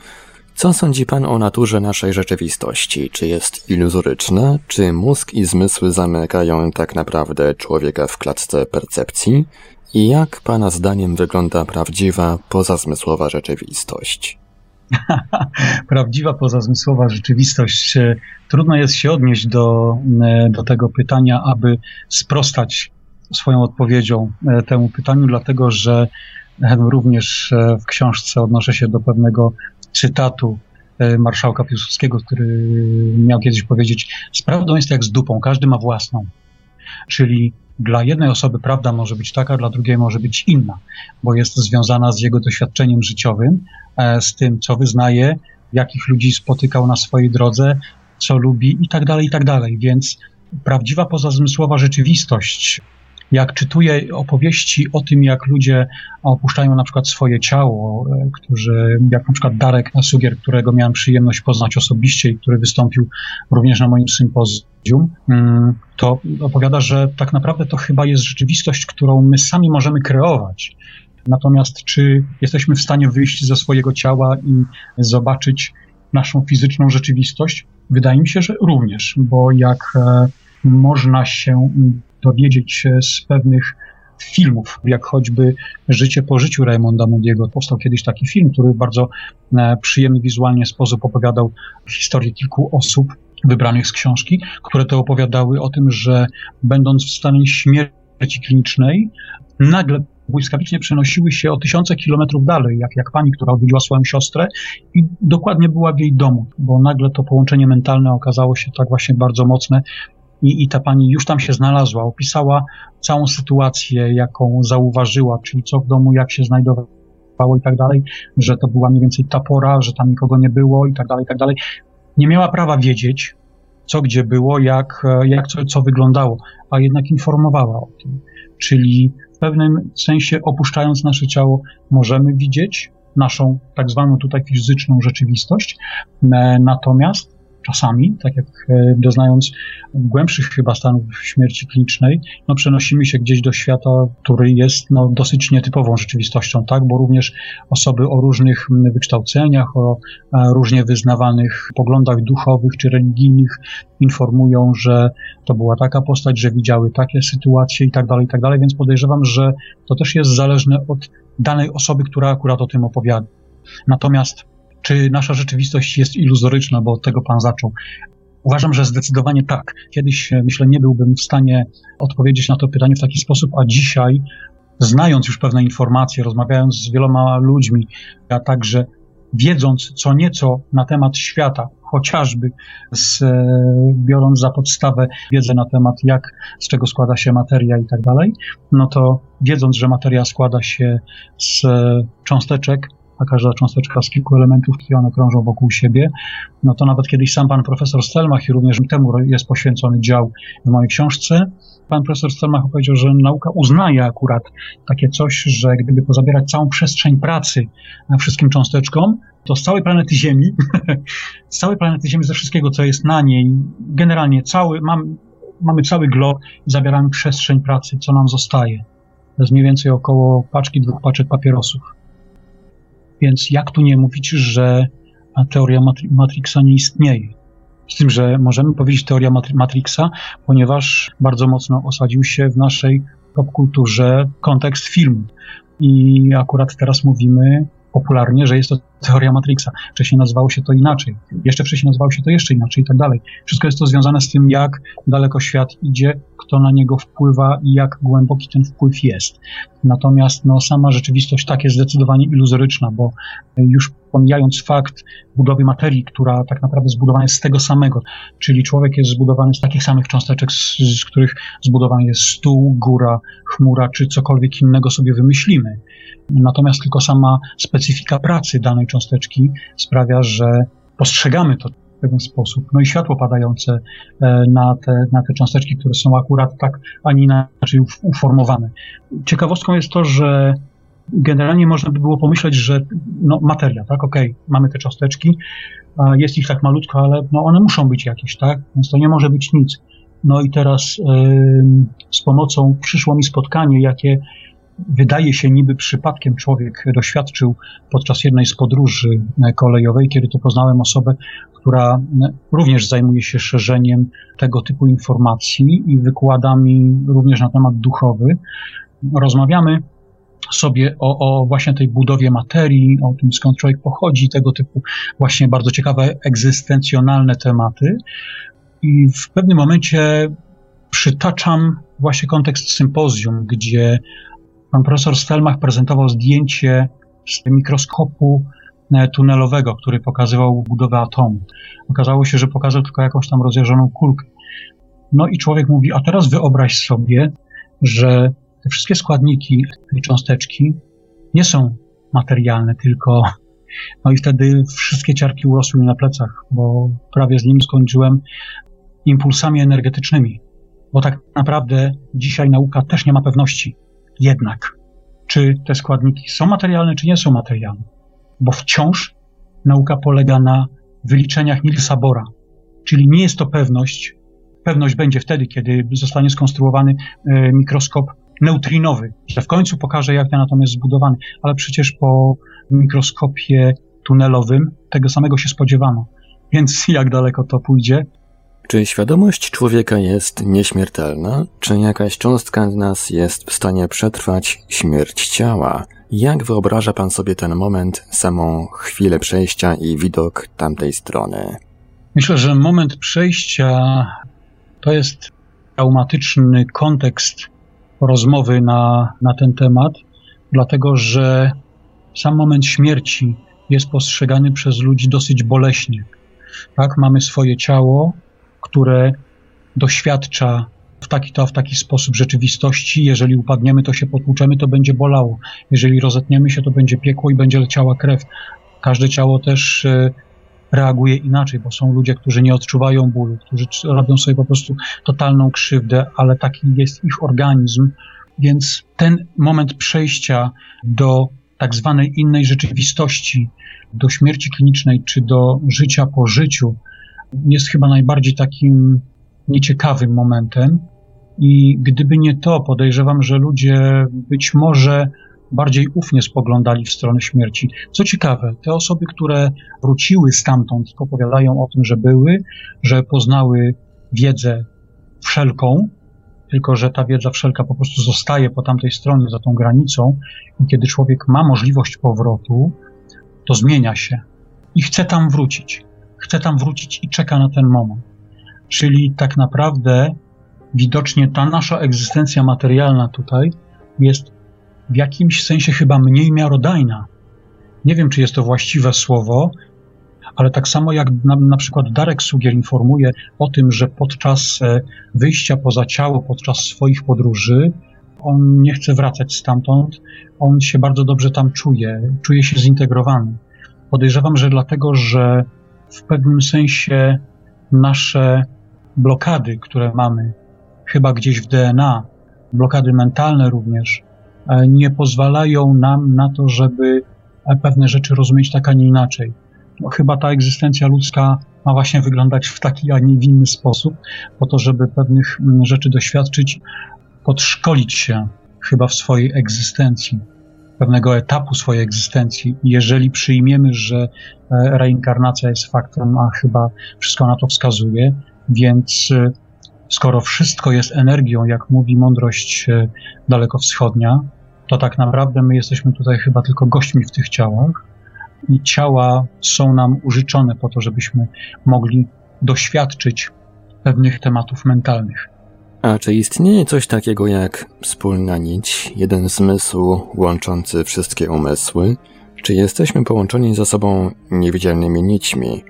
Co sądzi Pan o naturze naszej rzeczywistości? Czy jest iluzoryczna? Czy mózg i zmysły zamykają tak naprawdę człowieka w klatce percepcji? Jak Pana zdaniem wygląda prawdziwa, pozazmysłowa rzeczywistość? prawdziwa, pozazmysłowa rzeczywistość. Trudno jest się odnieść do, e, do tego pytania, aby sprostać swoją odpowiedzią e, temu pytaniu, dlatego że e, również w książce odnoszę się do pewnego cytatu marszałka Piłsudskiego, który miał kiedyś powiedzieć: Sprawdą jest jak z dupą, każdy ma własną. Czyli dla jednej osoby prawda może być taka, dla drugiej może być inna, bo jest związana z jego doświadczeniem życiowym, e, z tym, co wyznaje, jakich ludzi spotykał na swojej drodze, co lubi i tak dalej, i tak dalej. Więc prawdziwa pozazmysłowa rzeczywistość jak czytuję opowieści o tym, jak ludzie opuszczają na przykład swoje ciało, e, którzy, jak na przykład Darek Sugier, którego miałem przyjemność poznać osobiście i który wystąpił również na moim sympozjum, to opowiada, że tak naprawdę to chyba jest rzeczywistość, którą my sami możemy kreować. Natomiast czy jesteśmy w stanie wyjść ze swojego ciała i zobaczyć naszą fizyczną rzeczywistość? Wydaje mi się, że również, bo jak e, można się dowiedzieć z pewnych filmów, jak choćby Życie po życiu Raymonda Moody'ego. Powstał kiedyś taki film, który w bardzo e, przyjemny wizualnie sposób opowiadał historię kilku osób wybranych z książki, które to opowiadały o tym, że będąc w stanie śmierci klinicznej, nagle błyskawicznie przenosiły się o tysiące kilometrów dalej, jak, jak pani, która odwiedziła swoją siostrę i dokładnie była w jej domu, bo nagle to połączenie mentalne okazało się tak właśnie bardzo mocne, i, i ta pani już tam się znalazła, opisała całą sytuację, jaką zauważyła, czyli co w domu, jak się znajdowała i tak dalej, że to była mniej więcej ta pora, że tam nikogo nie było i tak dalej, i tak dalej. Nie miała prawa wiedzieć, co gdzie było, jak, jak co, co wyglądało, a jednak informowała o tym. Czyli w pewnym sensie opuszczając nasze ciało, możemy widzieć naszą tak zwaną tutaj fizyczną rzeczywistość, e, natomiast czasami, tak jak e, doznając głębszych chyba stanów śmierci klinicznej, no przenosimy się gdzieś do świata, który jest no, dosyć nietypową rzeczywistością, tak, bo również osoby o różnych wykształceniach, o różnie wyznawanych poglądach duchowych czy religijnych informują, że to była taka postać, że widziały takie sytuacje i tak dalej, i tak dalej, więc podejrzewam, że to też jest zależne od danej osoby, która akurat o tym opowiada. Natomiast czy nasza rzeczywistość jest iluzoryczna, bo od tego Pan zaczął. Uważam, że zdecydowanie tak. Kiedyś, e, myślę, nie byłbym w stanie odpowiedzieć na to pytanie w taki sposób, a dzisiaj, znając już pewne informacje, rozmawiając z wieloma ludźmi, a także wiedząc co nieco na temat świata, chociażby z, e, biorąc za podstawę wiedzę na temat, jak, z czego składa się materia i tak dalej, no to wiedząc, że materia składa się z e, cząsteczek, a każda cząsteczka z kilku elementów, które one krążą wokół siebie, no to nawet kiedyś sam pan profesor Stelmach i również temu jest poświęcony dział w mojej książce, pan profesor Stelmach powiedział, że nauka uznaje akurat takie coś, że gdyby pozabierać całą przestrzeń pracy wszystkim cząsteczkom, to z całej planety Ziemi, z całej planety Ziemi, ze wszystkiego, co jest na niej, generalnie cały, mam, mamy cały glob i zabieramy przestrzeń pracy, co nam zostaje. To jest mniej więcej około paczki, dwóch paczek papierosów. Więc jak tu nie mówić, że teoria Matrixa nie istnieje? Z tym, że możemy powiedzieć teoria Matrixa, ponieważ bardzo mocno osadził się w naszej popkulturze kontekst filmu. I akurat teraz mówimy popularnie, że jest to teoria Matrixa. Wcześniej nazywało się to inaczej. Jeszcze wcześniej nazywało się to jeszcze inaczej i tak dalej. Wszystko jest to związane z tym, jak daleko świat idzie, kto na niego wpływa i jak głęboki ten wpływ jest. Natomiast no, sama rzeczywistość tak jest zdecydowanie iluzoryczna, bo już pomijając fakt budowy materii, która tak naprawdę zbudowana jest z tego samego, czyli człowiek jest zbudowany z takich samych cząsteczek, z, z których zbudowany jest stół, góra, chmura, czy cokolwiek innego sobie wymyślimy. Natomiast tylko sama specyfika pracy danej cząsteczki sprawia, że postrzegamy to w pewien sposób. No i światło padające e, na te, na te cząsteczki, które są akurat tak, a nie inaczej uformowane. Ciekawostką jest to, że generalnie można by było pomyśleć, że no, materia, tak, okej, okay, mamy te cząsteczki, jest ich tak malutko, ale no, one muszą być jakieś, tak, więc to nie może być nic. No i teraz z pomocą przyszło mi spotkanie, jakie wydaje się niby przypadkiem człowiek doświadczył podczas jednej z podróży kolejowej, kiedy to poznałem osobę, która również zajmuje się szerzeniem tego typu informacji i wykładami również na temat duchowy. Rozmawiamy sobie o, o, właśnie tej budowie materii, o tym skąd człowiek pochodzi, tego typu właśnie bardzo ciekawe egzystencjonalne tematy. I w pewnym momencie przytaczam właśnie kontekst sympozjum, gdzie Pan profesor Stelmach prezentował zdjęcie z mikroskopu e, tunelowego, który pokazywał budowę atomu. Okazało się, że pokazał tylko jakąś tam rozjarzoną kulkę. No i człowiek mówi, a teraz wyobraź sobie, że te wszystkie składniki tej cząsteczki nie są materialne, tylko no i wtedy wszystkie ciarki urosły mi na plecach, bo prawie z nim skończyłem impulsami energetycznymi. Bo tak naprawdę dzisiaj nauka też nie ma pewności, jednak, czy te składniki są materialne, czy nie są materialne. Bo wciąż nauka polega na wyliczeniach Nielsa Bora, czyli nie jest to pewność. Pewność będzie wtedy, kiedy zostanie skonstruowany e, mikroskop neutrinowy, że w końcu pokaże, jak ten atom jest zbudowany, ale przecież po mikroskopie tunelowym tego samego się spodziewano. Więc jak daleko to pójdzie, czy świadomość człowieka jest nieśmiertelna? Czy jakaś cząstka nas jest w stanie przetrwać śmierć ciała? Jak wyobraża pan sobie ten moment, samą chwilę przejścia i widok tamtej strony? Myślę, że moment przejścia to jest traumatyczny kontekst rozmowy na, na ten temat, dlatego że sam moment śmierci jest postrzegany przez ludzi dosyć boleśnie. Tak, mamy swoje ciało, które doświadcza w taki to w taki sposób rzeczywistości. Jeżeli upadniemy, to się potłuczemy, to będzie bolało. Jeżeli rozetniemy się, to będzie piekło i będzie leciała krew. Każde ciało też e, reaguje inaczej, bo są ludzie, którzy nie odczuwają bólu, którzy robią sobie po prostu totalną krzywdę, ale taki jest ich organizm. Więc ten moment przejścia do tak zwanej innej rzeczywistości, do śmierci klinicznej czy do życia po życiu, jest chyba najbardziej takim nieciekawym momentem. I gdyby nie to, podejrzewam, że ludzie być może bardziej ufnie spoglądali w stronę śmierci. Co ciekawe, te osoby, które wróciły stamtąd, opowiadają o tym, że były, że poznały wiedzę wszelką, tylko że ta wiedza wszelka po prostu zostaje po tamtej stronie, za tą granicą, i kiedy człowiek ma możliwość powrotu, to zmienia się i chce tam wrócić. Chce tam wrócić i czeka na ten moment. Czyli tak naprawdę widocznie ta nasza egzystencja materialna tutaj jest w jakimś sensie chyba mniej miarodajna. Nie wiem, czy jest to właściwe słowo, ale tak samo jak na, na, przykład Darek Sugiel informuje o tym, że podczas e, wyjścia poza ciało, podczas swoich podróży, on nie chce wracać stamtąd, on się bardzo dobrze tam czuje, czuje się zintegrowany. Podejrzewam, że dlatego, że w pewnym sensie nasze blokady, które mamy, chyba gdzieś w DNA, blokady mentalne również, e, nie pozwalają nam na to, żeby e, pewne rzeczy rozumieć tak, a nie inaczej. No, chyba ta egzystencja ludzka ma właśnie wyglądać w taki, a nie w inny sposób, po to, żeby pewnych mm, rzeczy doświadczyć, podszkolić się chyba w swojej egzystencji, pewnego etapu swojej egzystencji. Jeżeli przyjmiemy, że e, reinkarnacja jest faktem, a chyba wszystko na to wskazuje, więc e, skoro wszystko jest energią, jak mówi mądrość e, dalekowschodnia, to tak naprawdę my jesteśmy tutaj chyba tylko gośćmi w tych ciałach i ciała są nam użyczone po to, żebyśmy mogli doświadczyć pewnych tematów mentalnych. A czy istnieje coś takiego jak wspólna nić, jeden zmysł łączący wszystkie umysły? Czy jesteśmy połączeni ze sobą niewidzialnymi nićmi?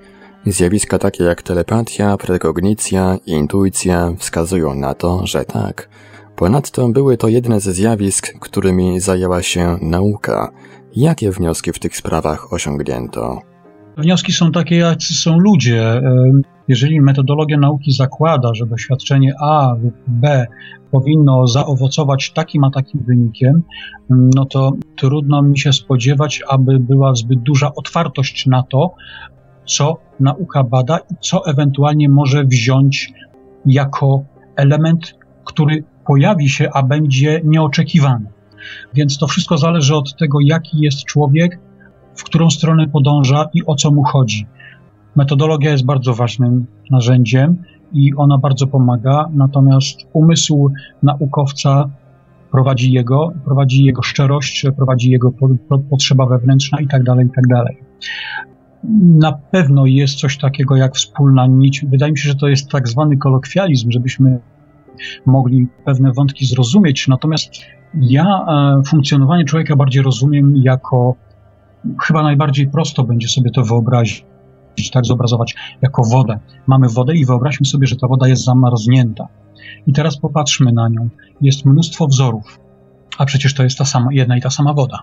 Zjawiska takie jak telepatia, prekognicja i intuicja wskazują na to, że tak. Ponadto były to jedne ze zjawisk, którymi zajęła się nauka. Jakie wnioski w tych sprawach osiągnięto? Wnioski są takie, jak są ludzie. Jeżeli metodologia nauki zakłada, że doświadczenie A lub B powinno zaowocować takim a takim wynikiem, no to trudno mi się spodziewać, aby była zbyt duża otwartość na to, co nauka bada i co ewentualnie może wziąć jako element, który pojawi się, a będzie nieoczekiwany. Więc to wszystko zależy od tego, jaki jest człowiek, w którą stronę podąża i o co mu chodzi. Metodologia jest bardzo ważnym narzędziem i ona bardzo pomaga, natomiast umysł naukowca prowadzi jego, prowadzi jego szczerość, prowadzi jego po, po, potrzeba wewnętrzna i tak dalej, i tak. Na pewno jest coś takiego jak wspólna nić. Wydaje mi się, że to jest tak zwany kolokwializm, żebyśmy mogli pewne wątki zrozumieć. Natomiast ja e, funkcjonowanie człowieka bardziej rozumiem jako chyba najbardziej prosto będzie sobie to wyobrazić, tak zobrazować, jako wodę. Mamy wodę i wyobraźmy sobie, że ta woda jest zamarznięta. I teraz popatrzmy na nią. Jest mnóstwo wzorów, a przecież to jest ta sama, jedna i ta sama woda.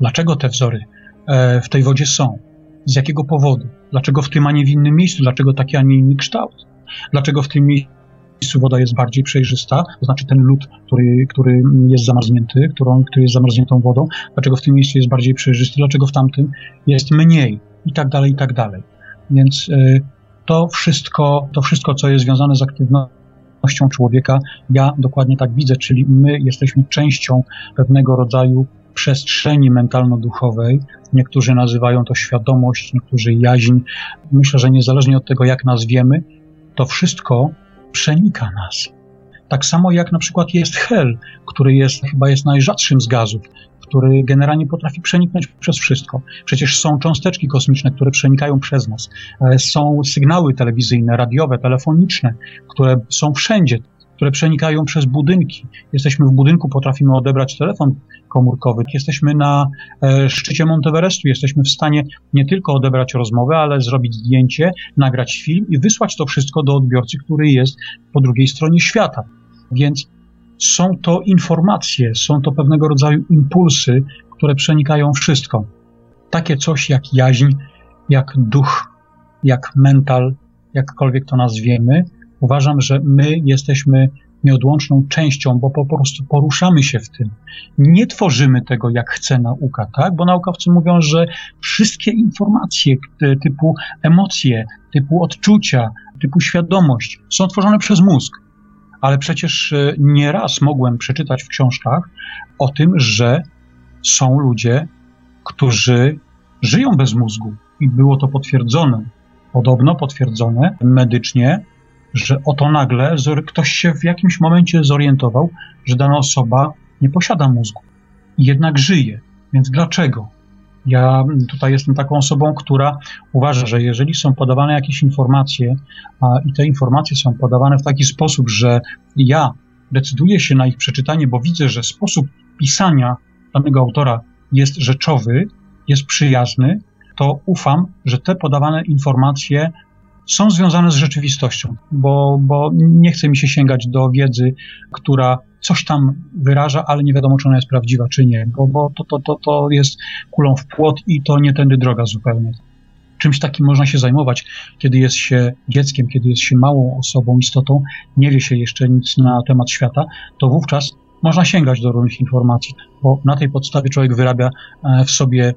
Dlaczego te wzory e, w tej wodzie są? Z jakiego powodu? Dlaczego w tym, a nie w innym miejscu? Dlaczego taki, a nie inny kształt? Dlaczego w tym miejscu woda jest bardziej przejrzysta, to znaczy ten lód, który, który jest zamarznięty, którą, który jest zamarzniętą wodą, dlaczego w tym miejscu jest bardziej przejrzysty, dlaczego w tamtym jest mniej i tak dalej, i tak dalej. Więc y, to wszystko, to wszystko, co jest związane z aktywnością człowieka, ja dokładnie tak widzę, czyli my jesteśmy częścią pewnego rodzaju przestrzeni mentalno-duchowej. Niektórzy nazywają to świadomość, niektórzy jaźń. Myślę, że niezależnie od tego, jak nazwiemy, to wszystko przenika nas. Tak samo jak na przykład jest hel, który jest chyba jest najrzadszym z gazów, który generalnie potrafi przeniknąć przez wszystko. Przecież są cząsteczki kosmiczne, które przenikają przez nas. E, są sygnały telewizyjne, radiowe, telefoniczne, które są wszędzie które przenikają przez budynki. Jesteśmy w budynku, potrafimy odebrać telefon komórkowy. Jesteśmy na e, szczycie Monteverestu, jesteśmy w stanie nie tylko odebrać rozmowę, ale zrobić zdjęcie, nagrać film i wysłać to wszystko do odbiorcy, który jest po drugiej stronie świata. Więc są to informacje, są to pewnego rodzaju impulsy, które przenikają wszystko. Takie coś jak jaźń, jak duch, jak mental, jakkolwiek to nazwiemy. Uważam, że my jesteśmy nieodłączną częścią, bo po prostu poruszamy się w tym. Nie tworzymy tego, jak chce nauka, tak? Bo naukowcy mówią, że wszystkie informacje typu emocje, typu odczucia, typu świadomość są tworzone przez mózg. Ale przecież e, nieraz mogłem przeczytać w książkach o tym, że są ludzie, którzy żyją bez mózgu i było to potwierdzone, podobno potwierdzone medycznie, że oto nagle ktoś się w jakimś momencie zorientował, że dana osoba nie posiada mózgu jednak żyje. Więc dlaczego? Ja tutaj jestem taką osobą, która uważa, że jeżeli są podawane jakieś informacje a, i te informacje są podawane w taki sposób, że ja decyduję się na ich przeczytanie, bo widzę, że sposób pisania danego autora jest rzeczowy, jest przyjazny, to ufam, że te podawane informacje są związane z rzeczywistością, bo, bo nie chce mi się sięgać do wiedzy, która coś tam wyraża, ale nie wiadomo, czy ona jest prawdziwa, czy nie, bo, bo to, to, to, to jest kulą w płot i to nie tędy droga zupełnie. Czymś takim można się zajmować, kiedy jest się dzieckiem, kiedy jest się małą osobą, istotą, nie wie się jeszcze nic na temat świata, to wówczas można sięgać do różnych informacji, bo na tej podstawie człowiek wyrabia e, w sobie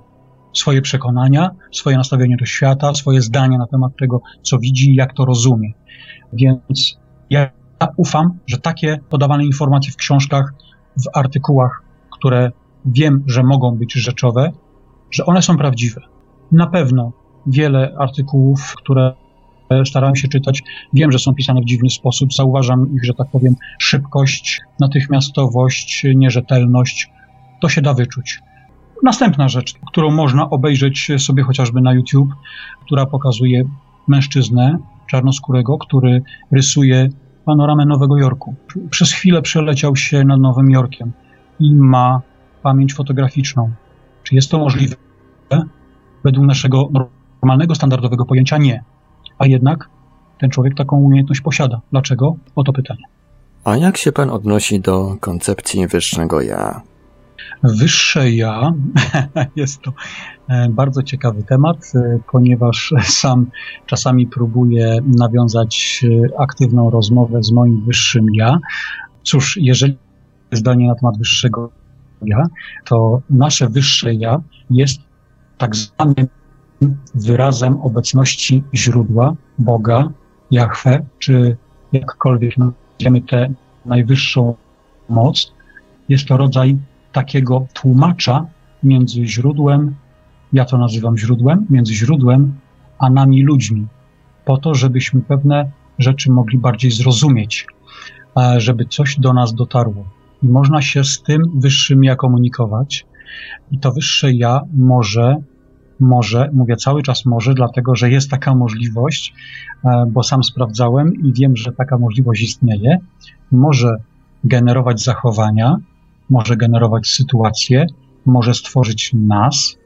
swoje przekonania, swoje nastawienie do świata, swoje zdania na temat tego, co widzi jak to rozumie. Więc ja ufam, że takie podawane informacje w książkach, w artykułach, które wiem, że mogą być rzeczowe, że one są prawdziwe. Na pewno wiele artykułów, które starałem się czytać, wiem, że są pisane w dziwny sposób, zauważam ich, że tak powiem, szybkość, natychmiastowość, nierzetelność. To się da wyczuć. Następna rzecz, którą można obejrzeć sobie chociażby na YouTube, która pokazuje mężczyznę czarnoskórego, który rysuje panoramę Nowego Jorku. Przez chwilę przeleciał się nad Nowym Jorkiem i ma pamięć fotograficzną. Czy jest to możliwe? Według naszego normalnego, standardowego pojęcia nie. A jednak ten człowiek taką umiejętność posiada. Dlaczego? Oto pytanie. A jak się pan odnosi do koncepcji wyższego ja? Wyższe ja jest to e, bardzo ciekawy temat, e, ponieważ sam czasami próbuję nawiązać e, aktywną rozmowę z moim wyższym ja. Cóż, jeżeli zdanie na temat wyższego ja, to nasze wyższe ja jest tak zwanym wyrazem obecności źródła, Boga, Jahwe, czy jakkolwiek nazwiemy tę najwyższą moc. Jest to rodzaj takiego tłumacza między źródłem, ja to nazywam źródłem, między źródłem a nami ludźmi, po to, żebyśmy pewne rzeczy mogli bardziej zrozumieć, żeby coś do nas dotarło. I można się z tym wyższym ja komunikować. I to wyższe ja może, może, mówię cały czas może, dlatego że jest taka możliwość, e, bo sam sprawdzałem i wiem, że taka możliwość istnieje. Może generować zachowania, może generować sytuację, może stworzyć nas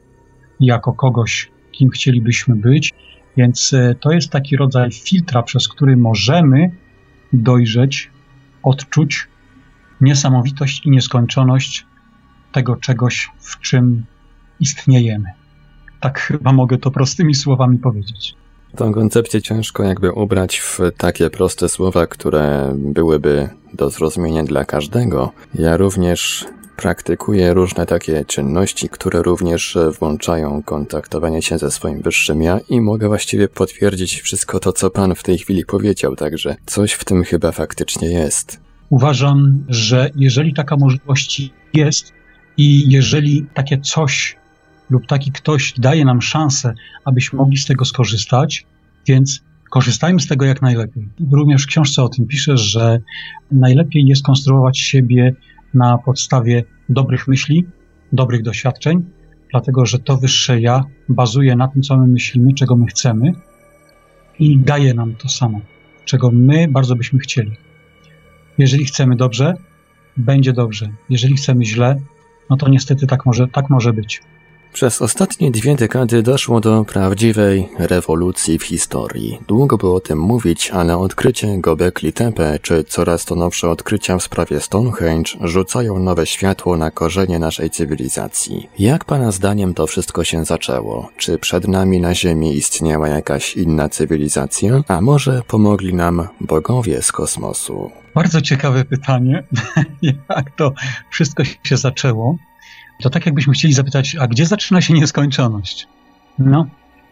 jako kogoś, kim chcielibyśmy być. Więc e, to jest taki rodzaj filtra, przez który możemy dojrzeć, odczuć niesamowitość i nieskończoność tego czegoś, w czym istniejemy. Tak chyba mogę to prostymi słowami powiedzieć. Tą koncepcję ciężko jakby ubrać w takie proste słowa, które byłyby do zrozumienia dla każdego. Ja również praktykuję różne takie czynności, które również włączają kontaktowanie się ze swoim wyższym ja i mogę właściwie potwierdzić wszystko to, co pan w tej chwili powiedział, także coś w tym chyba faktycznie jest. Uważam, że jeżeli taka możliwość jest i jeżeli takie coś lub taki ktoś daje nam szansę, abyśmy mogli z tego skorzystać, więc korzystajmy z tego jak najlepiej. Również w książce o tym piszę, że najlepiej jest konstruować siebie na podstawie dobrych myśli, dobrych doświadczeń, dlatego że to wyższe ja bazuje na tym, co my myślimy, czego my chcemy i daje nam to samo, czego my bardzo byśmy chcieli. Jeżeli chcemy dobrze, będzie dobrze. Jeżeli chcemy źle, no to niestety tak może, tak może być. Przez ostatnie dwie dekady doszło do prawdziwej rewolucji w historii. Długo było o tym mówić, ale odkrycie Gobekli Tepe czy coraz to nowsze odkrycia w sprawie Stonehenge rzucają nowe światło na korzenie naszej cywilizacji. Jak pana zdaniem to wszystko się zaczęło? Czy przed nami na Ziemi istniała jakaś inna cywilizacja? A może pomogli nam bogowie z kosmosu? Bardzo ciekawe pytanie, jak to wszystko się zaczęło. To tak jakbyśmy chcieli zapytać, a gdzie zaczyna się nieskończoność? No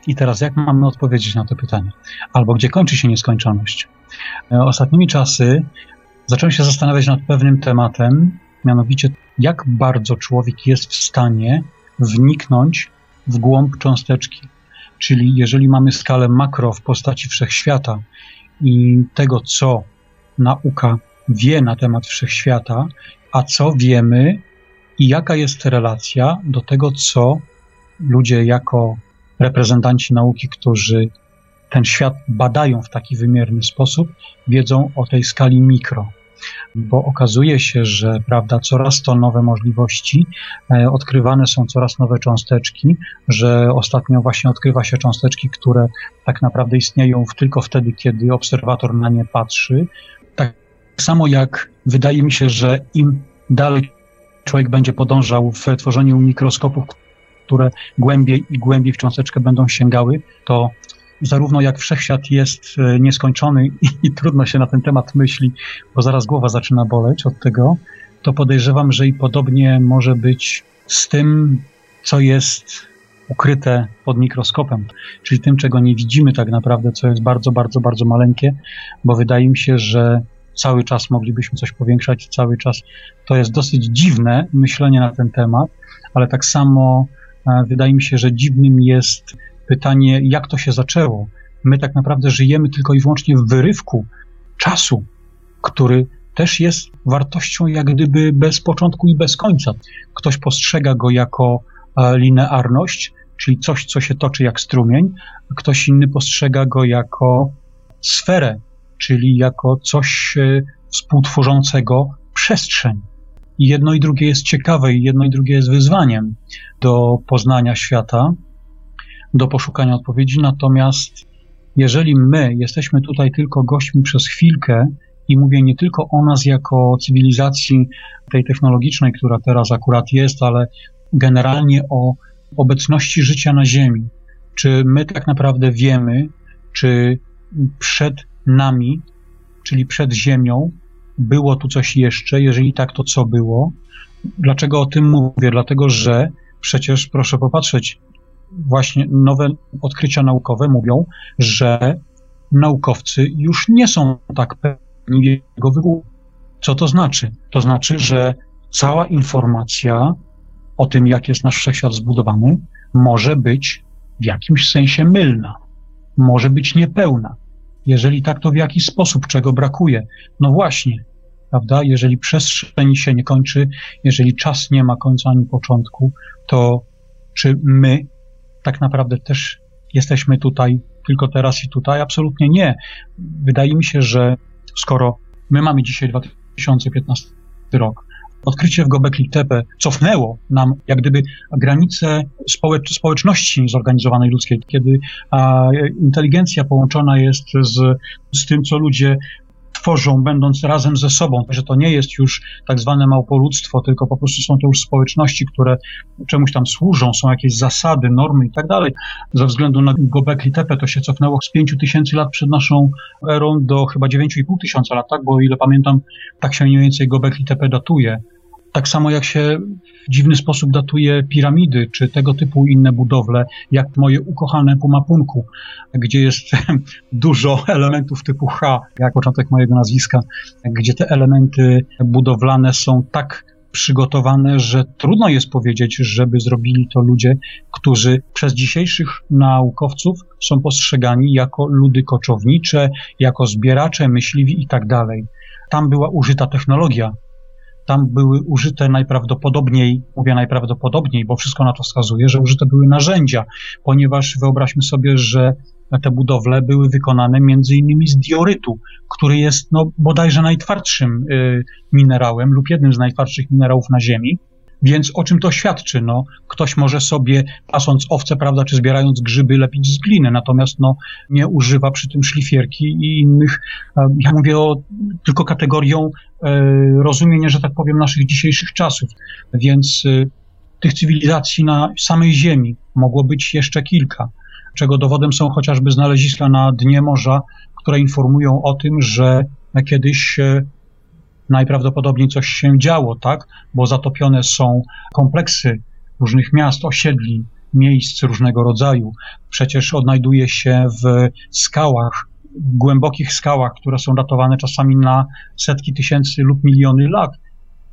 i teraz jak mamy odpowiedzieć na to pytanie? Albo gdzie kończy się nieskończoność? E, ostatnimi czasy zacząłem się zastanawiać nad pewnym tematem, mianowicie jak bardzo człowiek jest w stanie wniknąć w głąb cząsteczki. Czyli jeżeli mamy skalę makro w postaci wszechświata i tego, co nauka wie na temat wszechświata, a co wiemy i jaka jest relacja do tego, co ludzie jako reprezentanci nauki, którzy ten świat badają w taki wymierny sposób, wiedzą o tej skali mikro. Bo okazuje się, że prawda, coraz to nowe możliwości, e, odkrywane są coraz nowe cząsteczki, że ostatnio właśnie odkrywa się cząsteczki, które tak naprawdę istnieją tylko wtedy, kiedy obserwator na nie patrzy. Tak samo jak wydaje mi się, że im dalej człowiek będzie podążał w tworzeniu mikroskopów, które głębiej i głębiej w cząsteczkę będą sięgały, to zarówno jak wszechświat jest e, nieskończony i, i, trudno się na ten temat myśli, bo zaraz głowa zaczyna boleć od tego, to podejrzewam, że i podobnie może być z tym, co jest ukryte pod mikroskopem, czyli tym, czego nie widzimy tak naprawdę, co jest bardzo, bardzo, bardzo maleńkie, bo wydaje mi się, że cały czas moglibyśmy coś powiększać, cały czas. To jest dosyć dziwne myślenie na ten temat, ale tak samo e, wydaje mi się, że dziwnym jest pytanie, jak to się zaczęło. My tak naprawdę żyjemy tylko i wyłącznie w wyrywku czasu, który też jest wartością jak gdyby bez początku i bez końca. Ktoś postrzega go jako e, linearność, czyli coś, co się toczy jak strumień, ktoś inny postrzega go jako sferę, czyli jako coś e, współtworzącego przestrzeń. I jedno i drugie jest ciekawe, i jedno i drugie jest wyzwaniem do poznania świata, do poszukania odpowiedzi. Natomiast jeżeli my jesteśmy tutaj tylko gośćmi przez chwilkę, i mówię nie tylko o nas jako cywilizacji tej technologicznej, która teraz akurat jest, ale generalnie o obecności życia na Ziemi. Czy my tak naprawdę wiemy, czy przed nami, czyli przed Ziemią, było tu coś jeszcze? Jeżeli tak, to co było? Dlaczego o tym mówię? Dlatego, że przecież proszę popatrzeć, właśnie nowe odkrycia naukowe mówią, że naukowcy już nie są tak pewni jego wybuchu. Co to znaczy? To znaczy, że cała informacja o tym, jak jest nasz wszechświat zbudowany, może być w jakimś sensie mylna, może być niepełna. Jeżeli tak, to w jaki sposób, czego brakuje? No właśnie, prawda? Jeżeli przestrzeń się nie kończy, jeżeli czas nie ma końca ani początku, to czy my tak naprawdę też jesteśmy tutaj tylko teraz i tutaj? Absolutnie nie. Wydaje mi się, że skoro my mamy dzisiaj 2015 rok, odkrycie w Gobekli Tepe cofnęło nam jak gdyby granice społecz społeczności zorganizowanej ludzkiej, kiedy a, inteligencja połączona jest z, z tym, co ludzie tworzą, będąc razem ze sobą, że to nie jest już tak zwane małpoludztwo, tylko po prostu są to już społeczności, które czemuś tam służą, są jakieś zasady, normy i tak dalej. Ze względu na Gobekli Tepe to się cofnęło z 5 tysięcy lat przed naszą erą do chyba 9,5 tysiąca lat, tak? Bo o ile pamiętam, tak się mniej więcej Gobekli Tepe datuje. Tak samo jak się w dziwny sposób datuje piramidy, czy tego typu inne budowle, jak moje ukochane Pumapunku, gdzie jest dużo elementów typu H, jak początek mojego nazwiska, gdzie te elementy budowlane są tak przygotowane, że trudno jest powiedzieć, żeby zrobili to ludzie, którzy przez dzisiejszych naukowców są postrzegani jako ludy koczownicze, jako zbieracze, myśliwi i tak dalej. Tam była użyta technologia, tam były użyte najprawdopodobniej, mówię najprawdopodobniej, bo wszystko na to wskazuje, że użyte były narzędzia, ponieważ wyobraźmy sobie, że te budowle były wykonane między innymi z diorytu, który jest no, bodajże najtwardszym y, minerałem lub jednym z najtwardszych minerałów na Ziemi. Więc o czym to świadczy? No, ktoś może sobie, pasąc owce, prawda, czy zbierając grzyby, lepić z gliny, natomiast no, nie używa przy tym szlifierki i innych. E, ja mówię o tylko kategorią e, rozumienia, że tak powiem, naszych dzisiejszych czasów. Więc e, tych cywilizacji na samej Ziemi mogło być jeszcze kilka, czego dowodem są chociażby znaleziska na dnie morza, które informują o tym, że kiedyś najprawdopodobniej coś się działo, tak? Bo zatopione są kompleksy różnych miast, osiedli, miejsc różnego rodzaju. Przecież odnajduje się w skałach, głębokich skałach, które są datowane czasami na setki tysięcy lub miliony lat.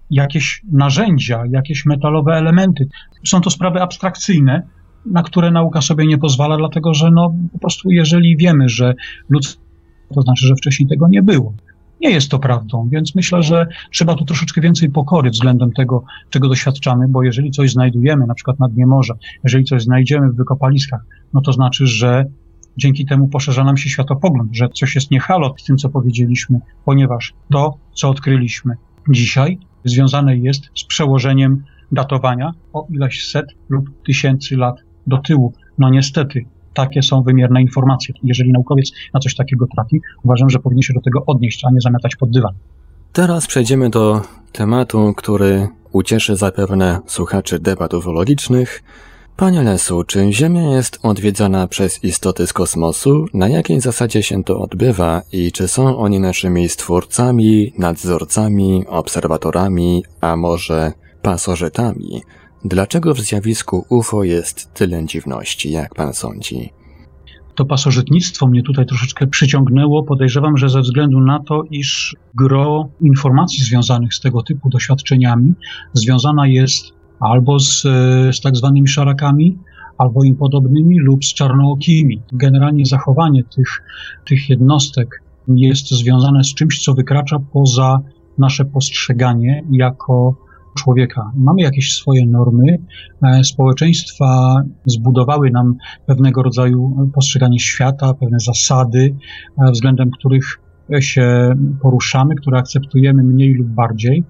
Jakieś narzędzia, jakieś metalowe elementy. Są to sprawy abstrakcyjne, na które nauka sobie nie pozwala, dlatego że no, po prostu jeżeli wiemy, że ludzkość to znaczy, że wcześniej tego nie było. Nie jest to prawdą, więc myślę, że trzeba tu troszeczkę więcej pokory względem tego, czego doświadczamy, bo jeżeli coś znajdujemy, na przykład na dnie morza, jeżeli coś znajdziemy w wykopaliskach, no to znaczy, że dzięki temu poszerza nam się światopogląd, że coś jest niehalo z tym, co powiedzieliśmy, ponieważ to, co odkryliśmy dzisiaj, związane jest z przełożeniem datowania o ileś set lub tysięcy lat do tyłu. No niestety, takie są wymierne informacje. Jeżeli naukowiec na coś takiego trafi, uważam, że powinien się do tego odnieść, a nie zamiatać pod dywan. Teraz przejdziemy do tematu, który ucieszy zapewne słuchaczy debat ufologicznych. Panie Lesu, czy Ziemia jest odwiedzana przez istoty z kosmosu? Na jakiej zasadzie się to odbywa i czy są oni naszymi stwórcami, nadzorcami, obserwatorami, a może pasożytami? Dlaczego w zjawisku UFO jest tyle dziwności, jak pan sądzi? To pasożytnictwo mnie tutaj troszeczkę przyciągnęło. Podejrzewam, że ze względu na to, iż gro informacji związanych z tego typu doświadczeniami związana jest albo z, z tak zwanymi szarakami, albo im podobnymi, lub z czarnookimi. Generalnie zachowanie tych, tych jednostek jest związane z czymś, co wykracza poza nasze postrzeganie jako człowieka. Mamy jakieś swoje normy. E, społeczeństwa zbudowały nam pewnego rodzaju postrzeganie świata, pewne zasady, e, względem których się poruszamy, które akceptujemy mniej lub bardziej,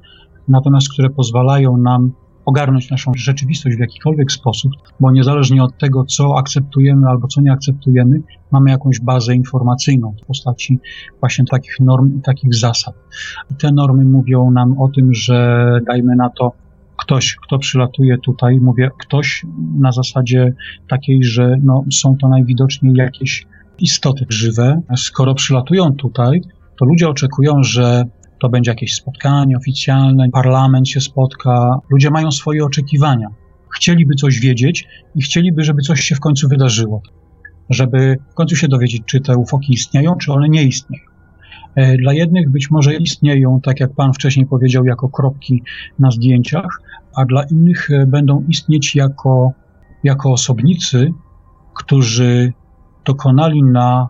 natomiast które pozwalają nam ogarnąć naszą rzeczywistość w jakikolwiek sposób, bo niezależnie od tego, co akceptujemy albo co nie akceptujemy, mamy jakąś bazę informacyjną w postaci właśnie takich norm i takich zasad. I te normy mówią nam o tym, że dajmy na to ktoś, kto przylatuje tutaj, mówię ktoś na zasadzie takiej, że no, są to najwidoczniej jakieś istoty żywe. Skoro przylatują tutaj, to ludzie oczekują, że to będzie jakieś spotkanie oficjalne, parlament się spotka. Ludzie mają swoje oczekiwania. Chcieliby coś wiedzieć i chcieliby, żeby coś się w końcu wydarzyło. Żeby w końcu się dowiedzieć, czy te ufoki istnieją, czy one nie istnieją. E, dla jednych być może istnieją, tak jak Pan wcześniej powiedział, jako kropki na zdjęciach, a dla innych e, będą istnieć jako, jako osobnicy, którzy dokonali na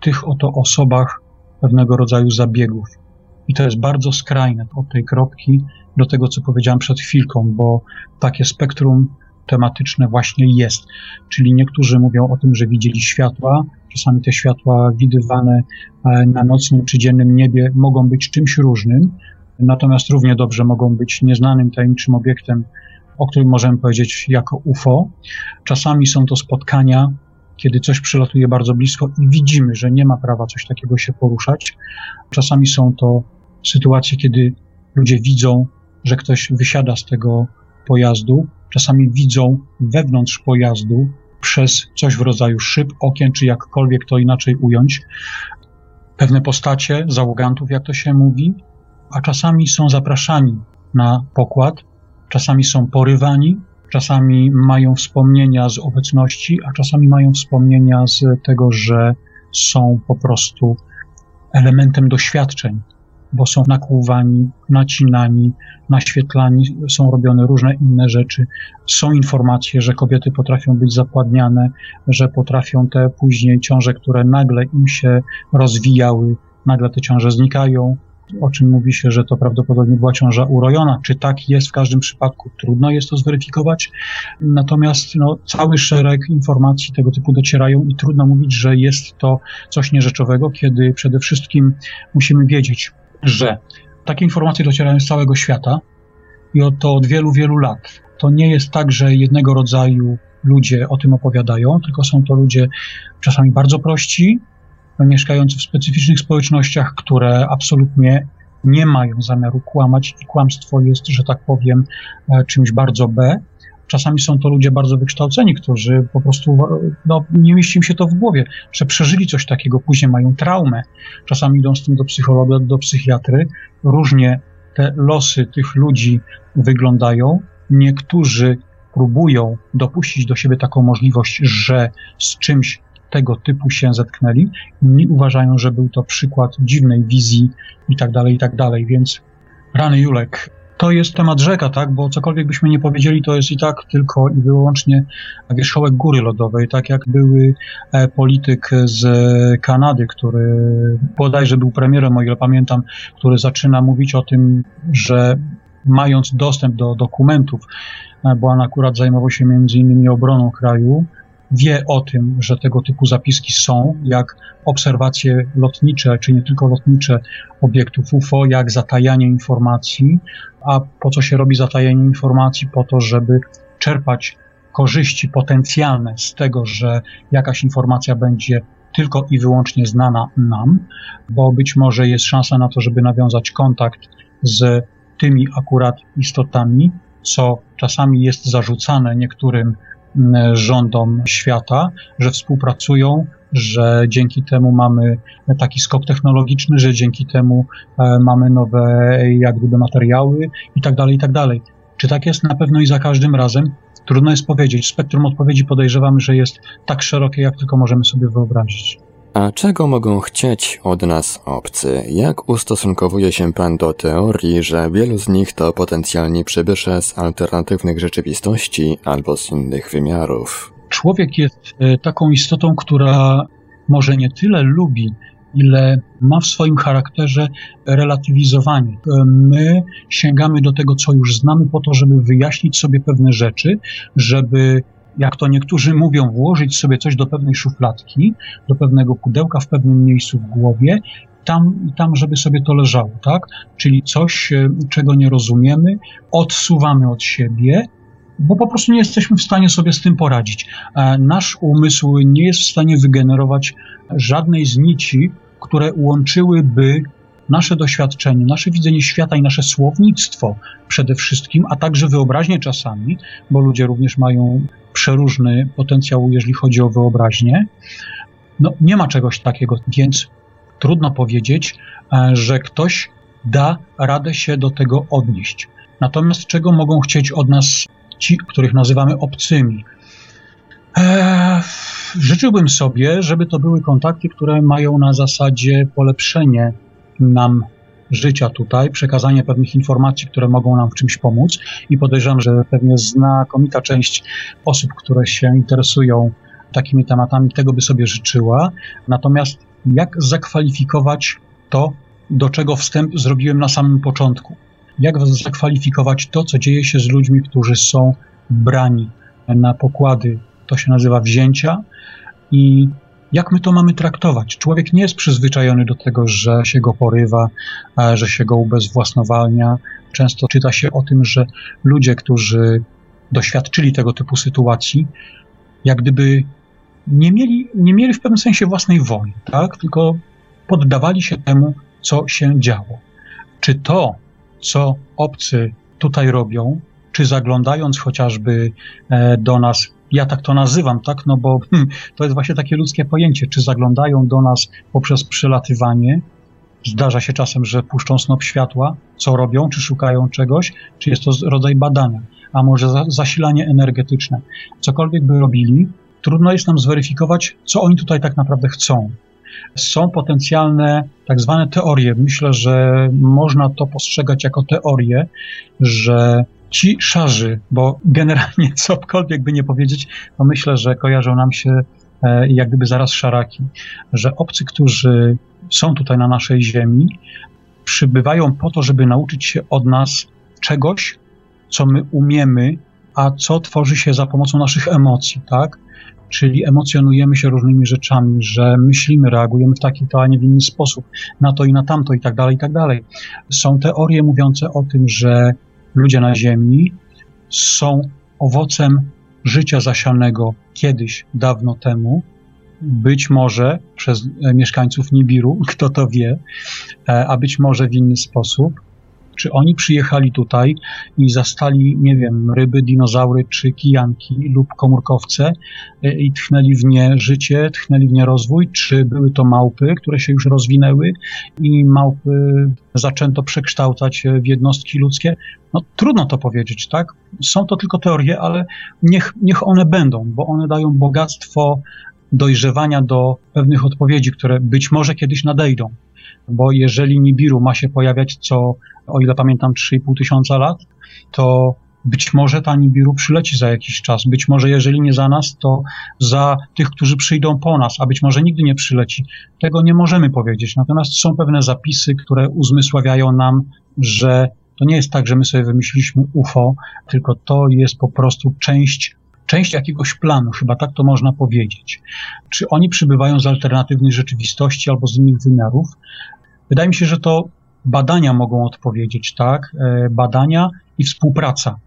tych oto osobach pewnego rodzaju zabiegów. I to jest bardzo skrajne od tej kropki do tego, co powiedziałem przed chwilką, bo takie spektrum tematyczne właśnie jest. Czyli niektórzy mówią o tym, że widzieli światła, czasami te światła widywane e, na nocnym czy dziennym niebie mogą być czymś różnym, natomiast równie dobrze mogą być nieznanym, tajemniczym obiektem, o którym możemy powiedzieć jako UFO. Czasami są to spotkania, kiedy coś przylatuje bardzo blisko i widzimy, że nie ma prawa coś takiego się poruszać. Czasami są to sytuacje, kiedy ludzie widzą, że ktoś wysiada z tego pojazdu, czasami widzą wewnątrz pojazdu przez coś w rodzaju szyb, okien, czy jakkolwiek to inaczej ująć, pewne postacie załogantów, jak to się mówi, a czasami są zapraszani na pokład, czasami są porywani, czasami mają wspomnienia z obecności, a czasami mają wspomnienia z tego, że są po prostu elementem doświadczeń, bo są nakłuwani, nacinani, naświetlani, są robione różne inne rzeczy. Są informacje, że kobiety potrafią być zapładniane, że potrafią te później ciąże, które nagle im się rozwijały, nagle te ciąże znikają, o czym mówi się, że to prawdopodobnie była ciąża urojona. Czy tak jest w każdym przypadku? Trudno jest to zweryfikować. Natomiast no, cały szereg informacji tego typu docierają i trudno mówić, że jest to coś nierzeczowego, kiedy przede wszystkim musimy wiedzieć, że takie informacje docierają z całego świata i to od wielu, wielu lat. To nie jest tak, że jednego rodzaju ludzie o tym opowiadają, tylko są to ludzie czasami bardzo prości, mieszkający w specyficznych społecznościach, które absolutnie nie mają zamiaru kłamać i kłamstwo jest, że tak powiem, e, czymś bardzo B. Czasami są to ludzie bardzo wykształceni, którzy po prostu no, nie mieści im się to w głowie, że przeżyli coś takiego, później mają traumę. Czasami idą z tym do psychologa, do psychiatry. Różnie te losy tych ludzi wyglądają. Niektórzy próbują dopuścić do siebie taką możliwość, że z czymś tego typu się zetknęli. Inni uważają, że był to przykład dziwnej wizji i tak dalej, i tak dalej. Więc rany Julek, to jest temat rzeka, tak? Bo cokolwiek byśmy nie powiedzieli, to jest i tak tylko i wyłącznie wierzchołek góry lodowej, tak jak były e, polityk z Kanady, który bodajże był premierem, o ile pamiętam, który zaczyna mówić o tym, że mając dostęp do dokumentów, e, bo on akurat zajmował się między innymi obroną kraju, wie o tym, że tego typu zapiski są, jak obserwacje lotnicze, czy nie tylko lotnicze obiektów UFO, jak zatajanie informacji. A po co się robi zatajanie informacji? Po to, żeby czerpać korzyści potencjalne z tego, że jakaś informacja będzie tylko i wyłącznie znana nam, bo być może jest szansa na to, żeby nawiązać kontakt z tymi akurat istotami, co czasami jest zarzucane niektórym rządom świata, że współpracują, że dzięki temu mamy taki skok technologiczny, że dzięki temu e, mamy nowe jak gdyby materiały i tak dalej, i tak dalej. Czy tak jest? Na pewno i za każdym razem. Trudno jest powiedzieć. Spektrum odpowiedzi podejrzewam, że jest tak szerokie, jak tylko możemy sobie wyobrazić. A czego mogą chcieć od nas obcy? Jak ustosunkowuje się Pan do teorii, że wielu z nich to potencjalni przybysze z alternatywnych rzeczywistości albo z innych wymiarów? Człowiek jest e, taką istotą, która może nie tyle lubi, ile ma w swoim charakterze relatywizowanie. E, my sięgamy do tego, co już znamy, po to, żeby wyjaśnić sobie pewne rzeczy, żeby jak to niektórzy mówią, włożyć sobie coś do pewnej szufladki, do pewnego pudełka w pewnym miejscu w głowie tam, tam, żeby sobie to leżało, tak? Czyli coś, e, czego nie rozumiemy, odsuwamy od siebie, bo po prostu nie jesteśmy w stanie sobie z tym poradzić. E, nasz umysł nie jest w stanie wygenerować żadnej z nici, które łączyłyby nasze doświadczenie, nasze widzenie świata i nasze słownictwo przede wszystkim, a także wyobraźnię czasami, bo ludzie również mają przeróżny potencjał, jeżeli chodzi o wyobraźnię. No, nie ma czegoś takiego, więc trudno powiedzieć, e, że ktoś da radę się do tego odnieść. Natomiast czego mogą chcieć od nas ci, których nazywamy obcymi? Eee, życzyłbym sobie, żeby to były kontakty, które mają na zasadzie polepszenie nam życia tutaj, przekazanie pewnych informacji, które mogą nam w czymś pomóc i podejrzewam, że pewnie znakomita część osób, które się interesują takimi tematami, tego by sobie życzyła. Natomiast jak zakwalifikować to, do czego wstęp zrobiłem na samym początku? Jak zakwalifikować to, co dzieje się z ludźmi, którzy są brani na pokłady, to się nazywa wzięcia, i jak my to mamy traktować? Człowiek nie jest przyzwyczajony do tego, że się go porywa, że się go ubezwłasnowalnia. Często czyta się o tym, że ludzie, którzy doświadczyli tego typu sytuacji, jak gdyby nie mieli, nie mieli w pewnym sensie własnej woli, tak? tylko poddawali się temu, co się działo. Czy to, co obcy tutaj robią, czy zaglądając chociażby e, do nas ja tak to nazywam, tak, no bo hmm, to jest właśnie takie ludzkie pojęcie, czy zaglądają do nas poprzez przelatywanie, zdarza się czasem, że puszczą snop światła, co robią, czy szukają czegoś, czy jest to rodzaj badania, a może za, zasilanie energetyczne. Cokolwiek by robili, trudno jest nam zweryfikować, co oni tutaj tak naprawdę chcą. Są potencjalne tak zwane teorie. Myślę, że można to postrzegać jako teorie, że ci szarzy, bo generalnie cokolwiek by nie powiedzieć, to myślę, że kojarzą nam się e, jak gdyby zaraz szaraki, że obcy, którzy są tutaj na naszej ziemi, przybywają po to, żeby nauczyć się od nas czegoś, co my umiemy, a co tworzy się za pomocą naszych emocji, tak? Czyli emocjonujemy się różnymi rzeczami, że myślimy, reagujemy w taki, to, a nie w inny sposób, na to i na tamto i tak dalej, i tak dalej. Są teorie mówiące o tym, że ludzie na Ziemi są owocem życia zasianego kiedyś, dawno temu, być może przez e, mieszkańców Nibiru, kto to wie, e, a być może w inny sposób. Czy oni przyjechali tutaj i zastali, nie wiem, ryby, dinozaury czy kijanki lub komórkowce e, i tchnęli w nie życie, tchnęli w nie rozwój, czy były to małpy, które się już rozwinęły i małpy zaczęto przekształcać w jednostki ludzkie? No trudno to powiedzieć, tak? Są to tylko teorie, ale niech, niech one będą, bo one dają bogactwo dojrzewania do pewnych odpowiedzi, które być może kiedyś nadejdą. Bo jeżeli Nibiru ma się pojawiać co, o ile pamiętam, 3,5 tysiąca lat, to być może ta Nibiru przyleci za jakiś czas. Być może, jeżeli nie za nas, to za tych, którzy przyjdą po nas, a być może nigdy nie przyleci. Tego nie możemy powiedzieć. Natomiast są pewne zapisy, które uzmysławiają nam, że to nie jest tak, że my sobie wymyśliliśmy UFO, tylko to jest po prostu część część jakiegoś planu, chyba tak to można powiedzieć. Czy oni przybywają z alternatywnej rzeczywistości albo z innych wymiarów? Wydaje mi się, że to badania mogą odpowiedzieć, tak? E, badania i współpraca.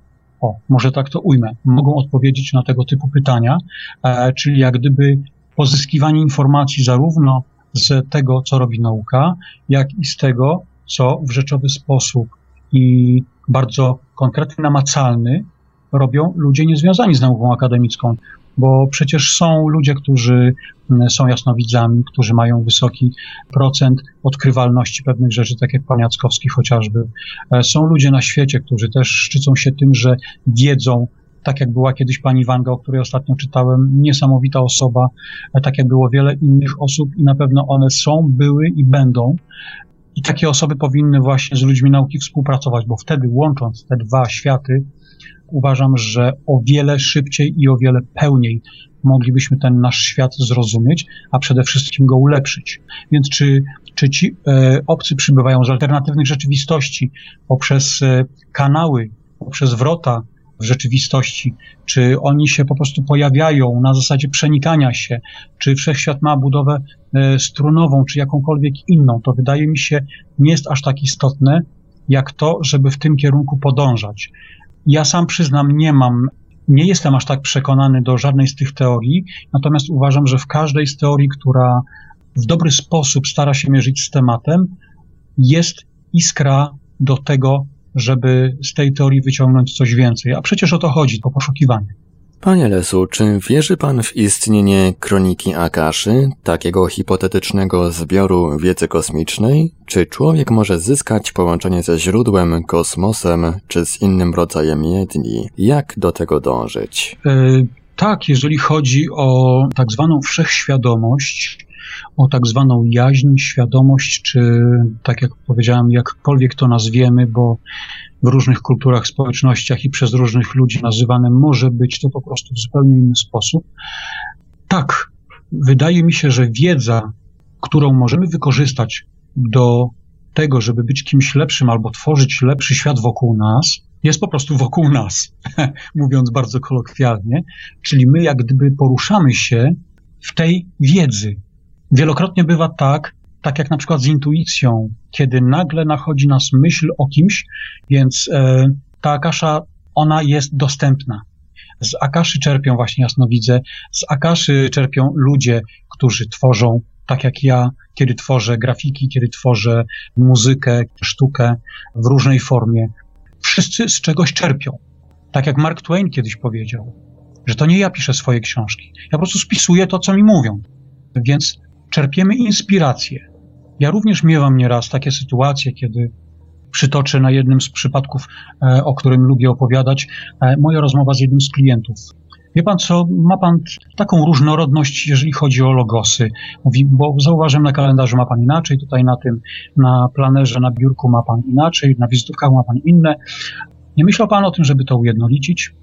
O, może tak to ujmę. Mogą odpowiedzieć na tego typu pytania, e, czyli jak gdyby pozyskiwanie informacji zarówno z tego, co robi nauka, jak i z tego, co w rzeczowy sposób i bardzo konkretny, namacalny robią ludzie niezwiązani z nauką akademicką, bo przecież są ludzie, którzy mm, są jasnowidzami, którzy mają wysoki procent odkrywalności pewnych rzeczy, tak jak pan Jackowski chociażby. E, są ludzie na świecie, którzy też szczycą się tym, że wiedzą, tak jak była kiedyś pani Wanga, o której ostatnio czytałem, niesamowita osoba, e, tak jak było wiele innych osób i na pewno one są, były i będą. I takie osoby powinny właśnie z ludźmi nauki współpracować, bo wtedy łącząc te dwa światy, uważam, że o wiele szybciej i o wiele pełniej moglibyśmy ten nasz świat zrozumieć, a przede wszystkim go ulepszyć. Więc czy, czy ci e, obcy przybywają z alternatywnych rzeczywistości poprzez e, kanały, poprzez wrota w rzeczywistości, czy oni się po prostu pojawiają na zasadzie przenikania się, czy wszechświat ma budowę e, strunową, czy jakąkolwiek inną, to wydaje mi się nie jest aż tak istotne, jak to, żeby w tym kierunku podążać. Ja sam przyznam, nie mam, nie jestem aż tak przekonany do żadnej z tych teorii, natomiast uważam, że w każdej z teorii, która w dobry sposób stara się mierzyć z tematem, jest iskra do tego, żeby z tej teorii wyciągnąć coś więcej. A przecież o to chodzi, o poszukiwanie. Panie Lesu, czy wierzy Pan w istnienie kroniki Akaszy, takiego hipotetycznego zbioru wiedzy kosmicznej? Czy człowiek może zyskać połączenie ze źródłem, kosmosem, czy z innym rodzajem jedni? Jak do tego dążyć? E, tak, jeżeli chodzi o tak zwaną wszechświadomość, o tak zwaną jaźń, świadomość, czy tak jak powiedziałem, jakkolwiek to nazwiemy, bo w różnych kulturach, społecznościach i przez różnych ludzi nazywane może być to po prostu w zupełnie inny sposób. Tak, wydaje mi się, że wiedza, którą możemy wykorzystać do tego, żeby być kimś lepszym albo tworzyć lepszy świat wokół nas, jest po prostu wokół nas, mówiąc bardzo kolokwialnie, czyli my jak gdyby poruszamy się w tej wiedzy. Wielokrotnie bywa tak, tak jak na przykład z intuicją, kiedy nagle nachodzi nas myśl o kimś, więc e, ta akasza, ona jest dostępna. Z akaszy czerpią właśnie jasnowidzę, z akaszy czerpią ludzie, którzy tworzą, tak jak ja, kiedy tworzę grafiki, kiedy tworzę muzykę, sztukę w różnej formie. Wszyscy z czegoś czerpią. Tak jak Mark Twain kiedyś powiedział, że to nie ja piszę swoje książki. Ja po prostu spisuję to, co mi mówią. Więc czerpiemy inspirację. Ja również miewam nieraz takie sytuacje, kiedy przytoczę na jednym z przypadków, e, o którym lubię opowiadać, e, moja rozmowa z jednym z klientów. Wie pan co, ma pan taką różnorodność, jeżeli chodzi o logosy. Mówi, bo zauważyłem na kalendarzu ma pan inaczej, tutaj na tym, na planerze, na biurku ma pan inaczej, na wizytówkach ma pan inne. Nie myślał pan o tym, żeby to ujednolicić?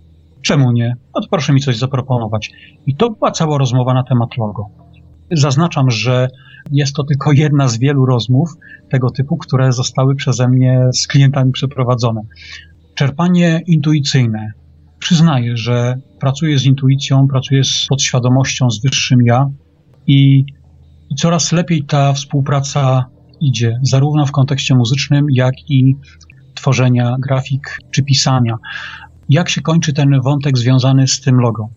Czemu nie? No to proszę mi coś zaproponować. I to była cała rozmowa na temat logo. Zaznaczam, że jest to tylko jedna z wielu rozmów tego typu, które zostały przeze mnie z klientami przeprowadzone. Czerpanie intuicyjne. Przyznaję, że pracuję z intuicją, pracuję z podświadomością, z wyższym ja i, i coraz lepiej ta współpraca idzie, zarówno w kontekście muzycznym, jak i tworzenia grafik czy pisania. Jak się kończy ten wątek związany z tym logo?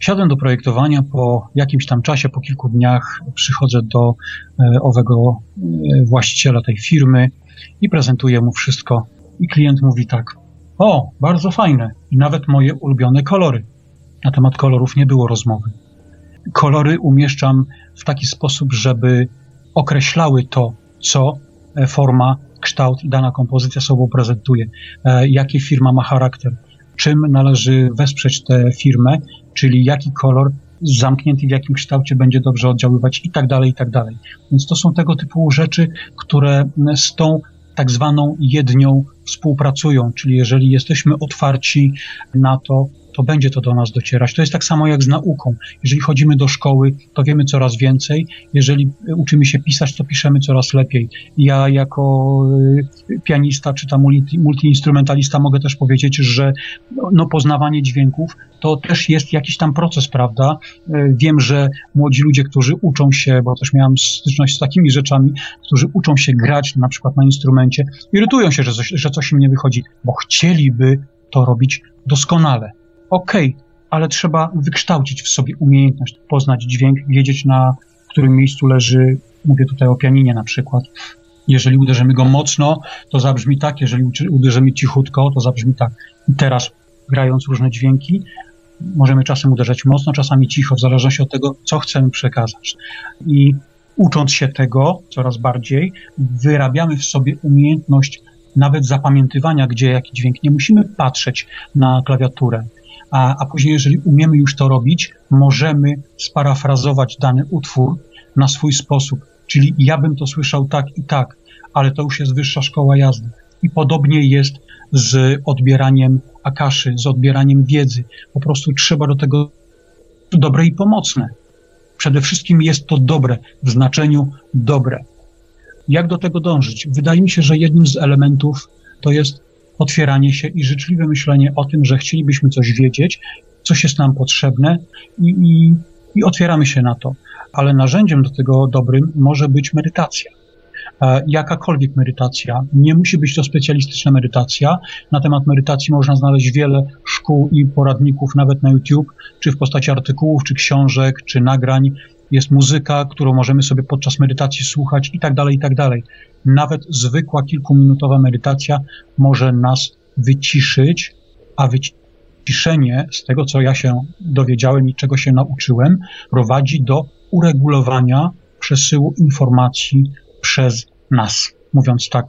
Siadłem do projektowania po jakimś tam czasie, po kilku dniach przychodzę do e, owego e, właściciela tej firmy i prezentuję mu wszystko. I klient mówi tak: O, bardzo fajne, i nawet moje ulubione kolory. Na temat kolorów nie było rozmowy. Kolory umieszczam w taki sposób, żeby określały to, co e, forma, kształt i dana kompozycja sobą prezentuje, jaki firma ma charakter, czym należy wesprzeć tę firmę, czyli jaki kolor zamknięty w jakim kształcie będzie dobrze oddziaływać i tak dalej, i tak dalej. Więc to są tego typu rzeczy, które z tą tak zwaną jednią współpracują, czyli jeżeli jesteśmy otwarci na to, to będzie to do nas docierać. To jest tak samo jak z nauką. Jeżeli chodzimy do szkoły, to wiemy coraz więcej. Jeżeli uczymy się pisać, to piszemy coraz lepiej. Ja jako y, pianista czy tam multi, multiinstrumentalista mogę też powiedzieć, że no, no, poznawanie dźwięków to też jest jakiś tam proces, prawda? Y, wiem, że młodzi ludzie, którzy uczą się, bo też miałem styczność z takimi rzeczami, którzy uczą się grać na przykład na instrumencie, irytują się, że coś, że coś im nie wychodzi, bo chcieliby to robić doskonale okej, okay, ale trzeba wykształcić w sobie umiejętność, poznać dźwięk, wiedzieć na którym miejscu leży, mówię tutaj o pianinie na przykład. Jeżeli uderzymy go mocno, to zabrzmi tak, jeżeli uderzymy cichutko, to zabrzmi tak. I teraz, grając różne dźwięki, możemy czasem uderzać mocno, czasami cicho, w zależności od tego, co chcemy przekazać. I ucząc się tego coraz bardziej, wyrabiamy w sobie umiejętność nawet zapamiętywania, gdzie jaki dźwięk. Nie musimy patrzeć na klawiaturę a, a później, jeżeli umiemy już to robić, możemy sparafrazować dany utwór na swój sposób. Czyli ja bym to słyszał tak i tak, ale to już jest wyższa szkoła jazdy. I podobnie jest z odbieraniem akaszy, z odbieraniem wiedzy. Po prostu trzeba do tego dobre i pomocne. Przede wszystkim jest to dobre, w znaczeniu dobre. Jak do tego dążyć? Wydaje mi się, że jednym z elementów to jest otwieranie się i życzliwe myślenie o tym, że chcielibyśmy coś wiedzieć, coś jest nam potrzebne i, i, i otwieramy się na to. Ale narzędziem do tego dobrym może być medytacja e, jakakolwiek medytacja. Nie musi być to specjalistyczna medytacja. Na temat medytacji można znaleźć wiele szkół i poradników, nawet na YouTube, czy w postaci artykułów, czy książek, czy nagrań. Jest muzyka, którą możemy sobie podczas medytacji słuchać i tak dalej, i tak dalej nawet zwykła kilkuminutowa medytacja może nas wyciszyć, a wyciszenie z tego, co ja się dowiedziałem i czego się nauczyłem, prowadzi do uregulowania przesyłu informacji przez nas, mówiąc tak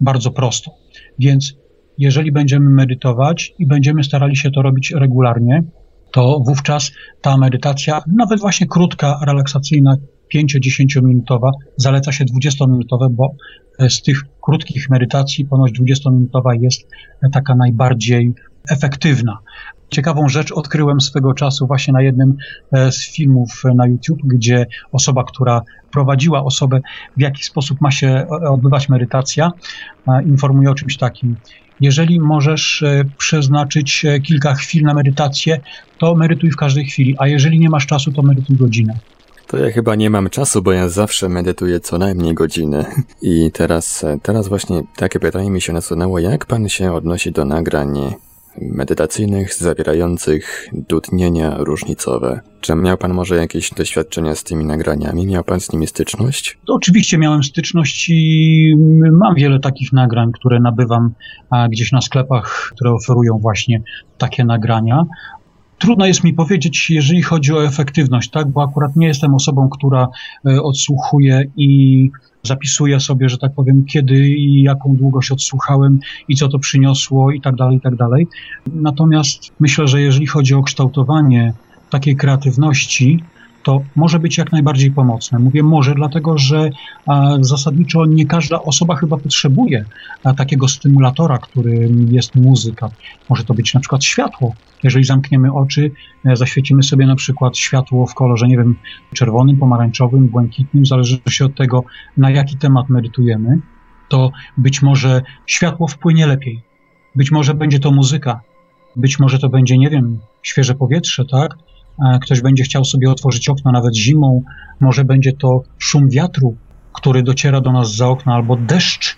bardzo prosto. Więc jeżeli będziemy medytować i będziemy starali się to robić regularnie, to wówczas ta medytacja, nawet właśnie krótka, relaksacyjna, 5-10 minutowa, zaleca się 20-minutowe, bo e, z tych krótkich medytacji ponoć 20-minutowa jest taka najbardziej efektywna. Ciekawą rzecz odkryłem swego czasu właśnie na jednym e, z filmów na YouTube, gdzie osoba, która prowadziła osobę, w jaki sposób ma się e, odbywać medytacja, informuje o czymś takim. Jeżeli możesz przeznaczyć kilka chwil na medytację, to medytuj w każdej chwili, a jeżeli nie masz czasu, to medytuj godzinę. To ja chyba nie mam czasu, bo ja zawsze medytuję co najmniej godzinę. I teraz, teraz właśnie takie pytanie mi się nasunęło, jak pan się odnosi do nagrań medytacyjnych zawierających dudnienia różnicowe. Czy miał pan może jakieś doświadczenia z tymi nagraniami? Miał pan z nimi styczność? To oczywiście miałem styczność i mam wiele takich nagrań, które nabywam gdzieś na sklepach, które oferują właśnie takie nagrania. Trudno jest mi powiedzieć, jeżeli chodzi o efektywność, tak, bo akurat nie jestem osobą, która e, odsłuchuje i zapisuje sobie, że tak powiem, kiedy i jaką długość odsłuchałem i co to przyniosło i tak dalej, i tak dalej. Natomiast myślę, że jeżeli chodzi o kształtowanie takiej kreatywności, to może być jak najbardziej pomocne. Mówię może, dlatego że zasadniczo nie każda osoba chyba potrzebuje takiego stymulatora, którym jest muzyka. Może to być na przykład światło. Jeżeli zamkniemy oczy, e, zaświecimy sobie na przykład światło w kolorze, nie wiem, czerwonym, pomarańczowym, błękitnym, w zależności od tego, na jaki temat medytujemy, to być może światło wpłynie lepiej. Być może będzie to muzyka, być może to będzie, nie wiem, świeże powietrze, tak? Ktoś będzie chciał sobie otworzyć okno nawet zimą, może będzie to szum wiatru, który dociera do nas za okna, albo deszcz,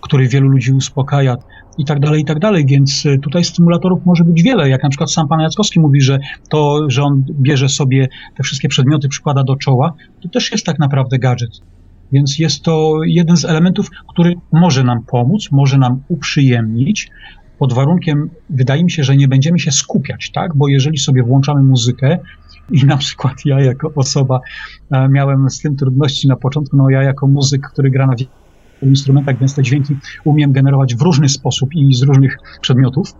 który wielu ludzi uspokaja i tak dalej, i tak dalej, więc y, tutaj stymulatorów może być wiele, jak na przykład sam pan Jackowski mówi, że to, że on bierze sobie te wszystkie przedmioty, przykłada do czoła, to też jest tak naprawdę gadżet. Więc jest to jeden z elementów, który może nam pomóc, może nam uprzyjemnić, pod warunkiem, wydaje mi się, że nie będziemy się skupiać, tak? Bo jeżeli sobie włączamy muzykę, i na przykład ja jako osoba e, miałem z tym trudności na początku, no ja jako muzyk, który gra na instrumentach, więc te dźwięki umiem generować w różny sposób i z różnych przedmiotów,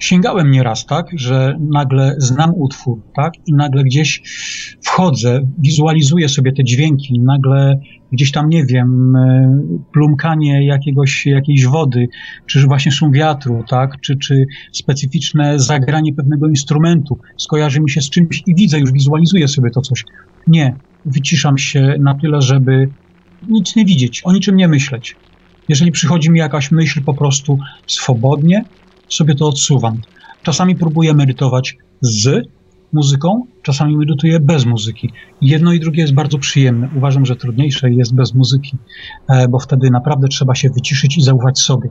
sięgałem nieraz, tak, że nagle znam utwór, tak, i nagle gdzieś wchodzę, wizualizuję sobie te dźwięki, nagle gdzieś tam, nie wiem, e, plumkanie jakiegoś, jakiejś wody, czy właśnie szum wiatru, tak, czy, czy specyficzne zagranie pewnego instrumentu, skojarzy mi się z czymś i widzę, już wizualizuję sobie to coś. Nie, wyciszam się na tyle, żeby nic nie widzieć, o niczym nie myśleć. Jeżeli przychodzi mi jakaś myśl po prostu swobodnie, sobie to odsuwam. Czasami próbuję medytować z muzyką, czasami medytuję bez muzyki. Jedno i drugie jest bardzo przyjemne. Uważam, że trudniejsze jest bez muzyki, e, bo wtedy naprawdę trzeba się wyciszyć i zaufać sobie.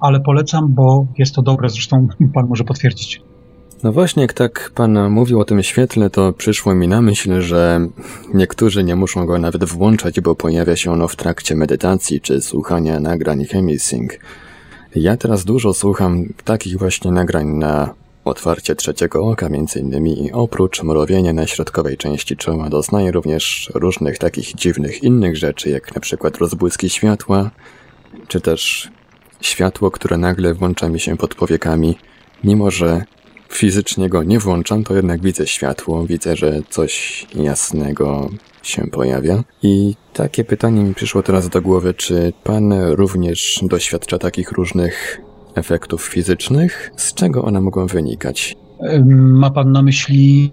Ale polecam, bo jest to dobre, zresztą pan może potwierdzić. No właśnie, jak tak pan mówił o tym świetle, to przyszło mi na myśl, że niektórzy nie muszą go nawet włączać, bo pojawia się ono w trakcie medytacji czy słuchania nagrań Hemisync. Ja teraz dużo słucham takich właśnie nagrań na otwarcie trzeciego oka, między innymi i oprócz mrowienia na środkowej części czoła doznaję również różnych takich dziwnych innych rzeczy, jak na przykład rozbłyski światła, czy też światło, które nagle włącza mi się pod powiekami, mimo że fizycznie go nie włączam, to jednak widzę światło, widzę, że coś jasnego się pojawia. I takie pytanie mi przyszło teraz do głowy, czy pan również doświadcza takich różnych efektów fizycznych? Z czego one mogą wynikać? Ma pan na myśli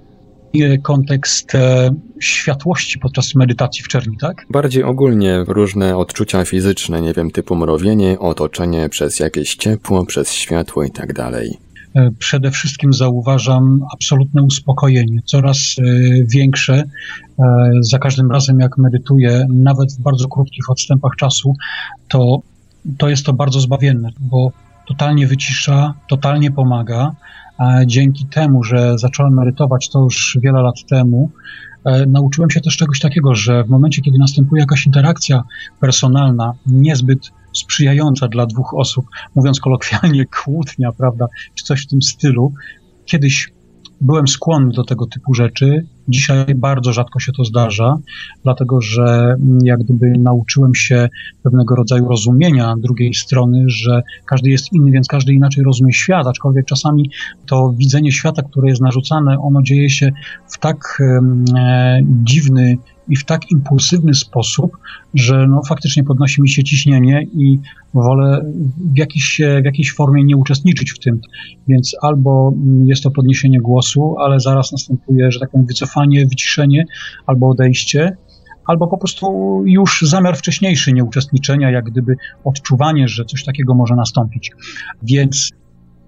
e, kontekst e, światłości podczas medytacji w czerni, tak? Bardziej ogólnie różne odczucia fizyczne, nie wiem, typu mrowienie, otoczenie przez jakieś ciepło, przez światło i tak dalej. E, przede wszystkim zauważam absolutne uspokojenie, coraz e, większe. E, za każdym razem, jak medytuję, nawet w bardzo krótkich odstępach czasu, to, to jest to bardzo zbawienne, bo totalnie wycisza, totalnie pomaga. A dzięki temu, że zacząłem medytować to już wiele lat temu, nauczyłem się też czegoś takiego, że w momencie, kiedy następuje jakaś interakcja personalna, niezbyt sprzyjająca dla dwóch osób, mówiąc kolokwialnie, kłótnia, prawda, czy coś w tym stylu. Kiedyś byłem skłonny do tego typu rzeczy. Dzisiaj bardzo rzadko się to zdarza, dlatego że mm, jak gdyby nauczyłem się pewnego rodzaju rozumienia drugiej strony, że każdy jest inny, więc każdy inaczej rozumie świat, aczkolwiek czasami to widzenie świata, które jest narzucane, ono dzieje się w tak e, dziwny i w tak impulsywny sposób, że no, faktycznie podnosi mi się ciśnienie i wolę w, jakiś, w jakiejś formie nie uczestniczyć w tym. Więc albo jest to podniesienie głosu, ale zaraz następuje, że tak powiem, wycofanie, wyciszenie albo odejście, albo po prostu już zamiar wcześniejszy nieuczestniczenia, jak gdyby odczuwanie, że coś takiego może nastąpić. Więc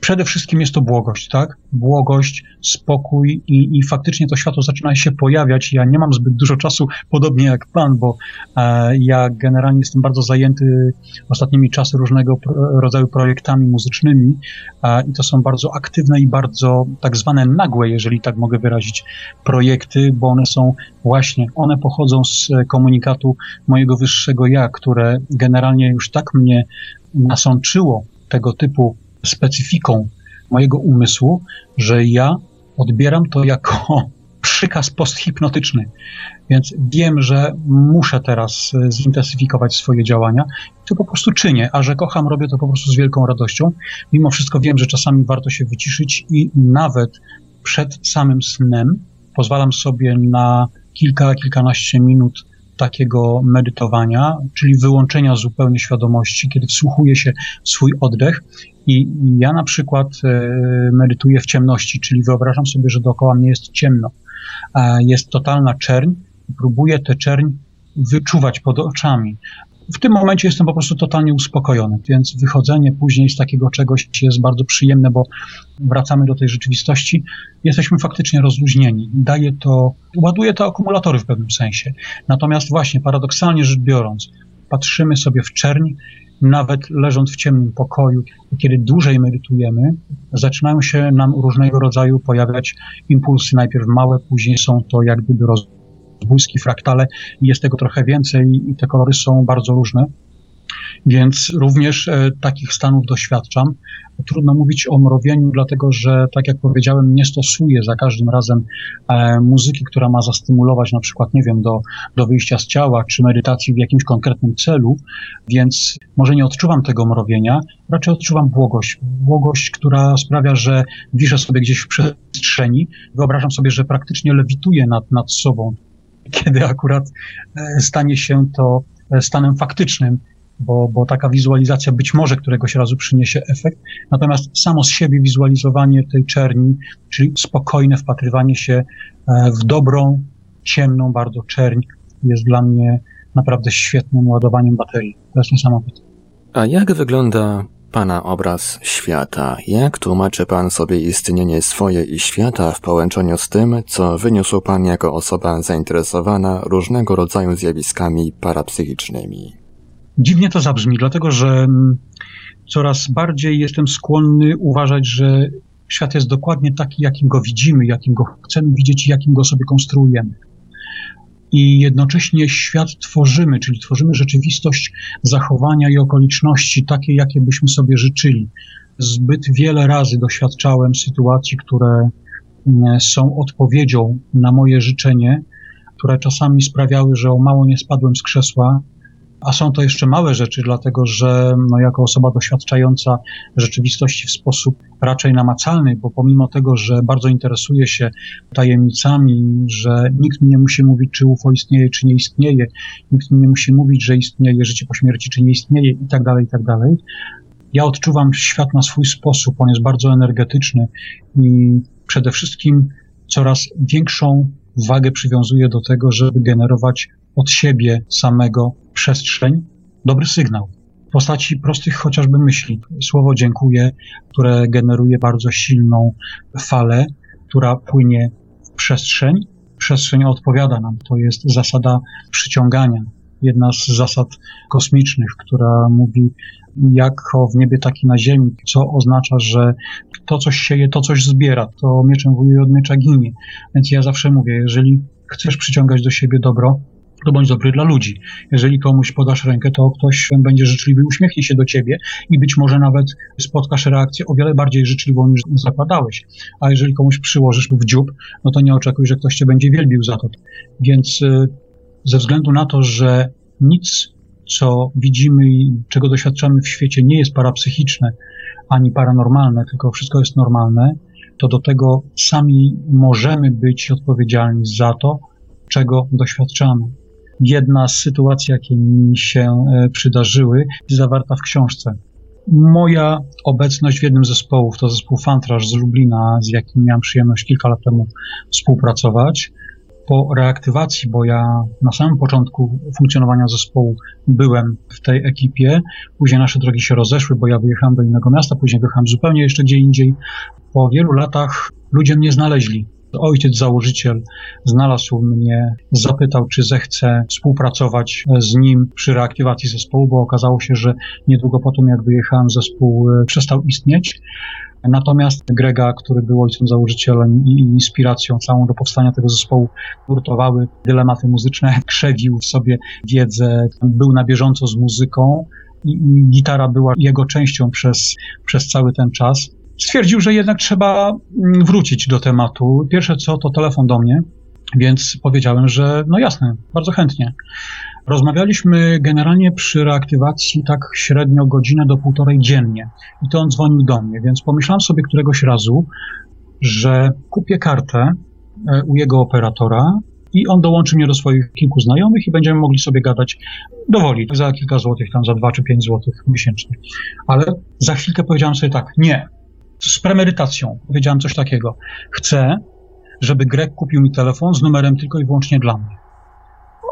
przede wszystkim jest to błogość, tak? Błogość, spokój i, i faktycznie to światło zaczyna się pojawiać. Ja nie mam zbyt dużo czasu, podobnie jak pan, bo e, ja generalnie jestem bardzo zajęty ostatnimi czasy różnego rodzaju projektami muzycznymi e, i to są bardzo aktywne i bardzo tak zwane nagłe, jeżeli tak mogę wyrazić, projekty, bo one są właśnie, one pochodzą z komunikatu mojego wyższego ja, które generalnie już tak mnie nasączyło tego typu specyfiką mojego umysłu, że ja odbieram to jako przykaz posthipnotyczny. Więc wiem, że muszę teraz e, zintensyfikować swoje działania. To po prostu czynię, a że kocham, robię to po prostu z wielką radością. Mimo wszystko wiem, że czasami warto się wyciszyć i nawet przed samym snem pozwalam sobie na kilka, kilkanaście minut takiego medytowania, czyli wyłączenia zupełnie świadomości, kiedy wsłuchuję się w swój oddech. I ja na przykład e, medytuję w ciemności, czyli wyobrażam sobie, że dookoła mnie jest ciemno. Jest totalna czerń i próbuję tę czerń wyczuwać pod oczami w tym momencie jestem po prostu totalnie uspokojony, więc wychodzenie później z takiego czegoś jest bardzo przyjemne, bo wracamy do tej rzeczywistości, jesteśmy faktycznie rozluźnieni. Daje to, ładuje to akumulatory w pewnym sensie. Natomiast właśnie paradoksalnie rzecz biorąc, patrzymy sobie w czerń nawet leżąc w ciemnym pokoju, kiedy dłużej medytujemy, zaczynają się nam różnego rodzaju pojawiać impulsy, najpierw małe, później są to jak gdyby rozbłyski, fraktale, jest tego trochę więcej i te kolory są bardzo różne. Więc również e, takich stanów doświadczam. Trudno mówić o mrowieniu, dlatego że, tak jak powiedziałem, nie stosuję za każdym razem e, muzyki, która ma zastymulować na przykład, nie wiem, do, do wyjścia z ciała, czy medytacji w jakimś konkretnym celu, więc może nie odczuwam tego mrowienia, raczej odczuwam błogość. Błogość, która sprawia, że wiszę sobie gdzieś w przestrzeni, wyobrażam sobie, że praktycznie lewituję nad, nad sobą, kiedy akurat e, stanie się to stanem faktycznym, bo, bo taka wizualizacja być może któregoś razu przyniesie efekt. Natomiast samo z siebie wizualizowanie tej czerni, czyli spokojne wpatrywanie się e, w dobrą, ciemną bardzo czerń, jest dla mnie naprawdę świetnym ładowaniem baterii. To jest niesamowite. A jak wygląda Pana obraz świata? Jak tłumaczy Pan sobie istnienie swoje i świata w połączeniu z tym, co wyniósł Pan jako osoba zainteresowana różnego rodzaju zjawiskami parapsychicznymi? Dziwnie to zabrzmi, dlatego że mm, coraz bardziej jestem skłonny uważać, że świat jest dokładnie taki, jakim go widzimy, jakim go chcemy widzieć i jakim go sobie konstruujemy. I jednocześnie świat tworzymy, czyli tworzymy rzeczywistość zachowania i okoliczności takie, jakie byśmy sobie życzyli. Zbyt wiele razy doświadczałem sytuacji, które mm, są odpowiedzią na moje życzenie, które czasami sprawiały, że o mało nie spadłem z krzesła, a są to jeszcze małe rzeczy, dlatego że no, jako osoba doświadczająca rzeczywistości w sposób raczej namacalny, bo pomimo tego, że bardzo interesuję się tajemnicami, że nikt mi nie musi mówić, czy UFO istnieje, czy nie istnieje, nikt mi nie musi mówić, że istnieje życie po śmierci, czy nie istnieje i tak dalej, i tak dalej. Ja odczuwam świat na swój sposób, on jest bardzo energetyczny i przede wszystkim coraz większą wagę przywiązuję do tego, żeby generować od siebie samego przestrzeń, dobry sygnał w postaci prostych chociażby myśli. Słowo dziękuję, które generuje bardzo silną falę, która płynie w przestrzeń. Przestrzeń odpowiada nam. To jest zasada przyciągania. Jedna z zasad kosmicznych, która mówi, jako w niebie, tak i na ziemi, co oznacza, że to coś sieje, to coś zbiera, to mieczem wujuje od miecza ginie. Więc ja zawsze mówię, jeżeli chcesz przyciągać do siebie dobro, to bądź dobry dla ludzi. Jeżeli komuś podasz rękę, to ktoś będzie życzliwy, uśmiechnie się do ciebie i być może nawet spotkasz reakcję o wiele bardziej życzliwą niż zakładałeś. A jeżeli komuś przyłożysz w dziób, no to nie oczekuj, że ktoś cię będzie wielbił za to. Więc y, ze względu na to, że nic, co widzimy i czego doświadczamy w świecie, nie jest parapsychiczne ani paranormalne, tylko wszystko jest normalne, to do tego sami możemy być odpowiedzialni za to, czego doświadczamy jedna z sytuacji, jakie mi się e, przydarzyły, zawarta w książce. Moja obecność w jednym zespołów, to zespół Fantraż z Lublina, z jakim miałem przyjemność kilka lat temu współpracować. Po reaktywacji, bo ja na samym początku funkcjonowania zespołu byłem w tej ekipie, później nasze drogi się rozeszły, bo ja wyjechałem do innego miasta, później wyjechałem zupełnie jeszcze gdzie indziej. Po wielu latach ludzie mnie znaleźli Ojciec założyciel znalazł mnie, zapytał, czy zechcę współpracować z nim przy reaktywacji zespołu, bo okazało się, że niedługo po tym, jak wyjechałem, zespół e, przestał istnieć. Natomiast Grega, który był ojcem założycielem i inspiracją całą do powstania tego zespołu, nurtowały dylematy muzyczne, krzewił w sobie wiedzę, był na bieżąco z muzyką i gitara była jego częścią przez, przez cały ten czas stwierdził, że jednak trzeba mm, wrócić do tematu. Pierwsze co to telefon do mnie, więc powiedziałem, że no jasne, bardzo chętnie. Rozmawialiśmy generalnie przy reaktywacji tak średnio godzinę do półtorej dziennie i to on dzwonił do mnie, więc pomyślałem sobie któregoś razu, że kupię kartę e, u jego operatora i on dołączy mnie do swoich kilku znajomych i będziemy mogli sobie gadać dowoli, za kilka złotych, tam za dwa czy pięć złotych miesięcznie. Ale za chwilkę powiedziałem sobie tak, nie, z premedytacją powiedziałem coś takiego. Chcę, żeby Greg kupił mi telefon z numerem tylko i wyłącznie dla mnie.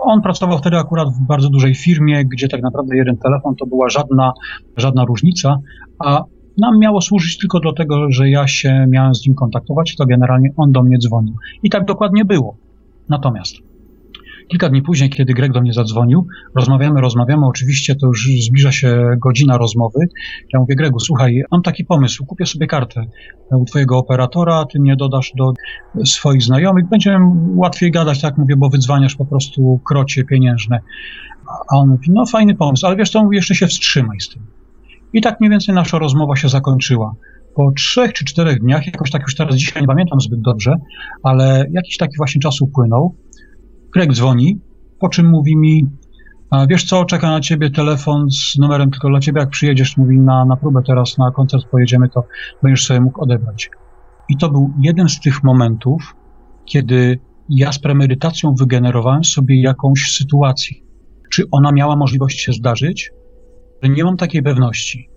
On pracował wtedy akurat w bardzo dużej firmie, gdzie tak naprawdę jeden telefon to była żadna, żadna różnica, a nam miało służyć tylko do tego, że ja się miałem z nim kontaktować, to generalnie on do mnie dzwonił. I tak dokładnie było. Natomiast Kilka dni później, kiedy Greg do mnie zadzwonił, rozmawiamy, rozmawiamy, oczywiście to już zbliża się godzina rozmowy. Ja mówię, Gregu, słuchaj, mam taki pomysł, kupię sobie kartę u twojego operatora, ty mnie dodasz do swoich znajomych, będzie łatwiej gadać, tak mówię, bo wydzwaniasz po prostu krocie pieniężne. A on mówi, no fajny pomysł, ale wiesz co, mówi, jeszcze się wstrzymaj z tym. I tak mniej więcej nasza rozmowa się zakończyła. Po trzech czy czterech dniach, jakoś tak już teraz dzisiaj nie pamiętam zbyt dobrze, ale jakiś taki właśnie czas upłynął, Greg dzwoni, po czym mówi mi, wiesz co, czeka na ciebie telefon z numerem tylko dla ciebie, jak przyjedziesz, mówi na, na próbę teraz, na koncert pojedziemy, to będziesz sobie mógł odebrać. I to był jeden z tych momentów, kiedy ja z premedytacją wygenerowałem sobie jakąś sytuację. Czy ona miała możliwość się zdarzyć? Nie mam takiej pewności.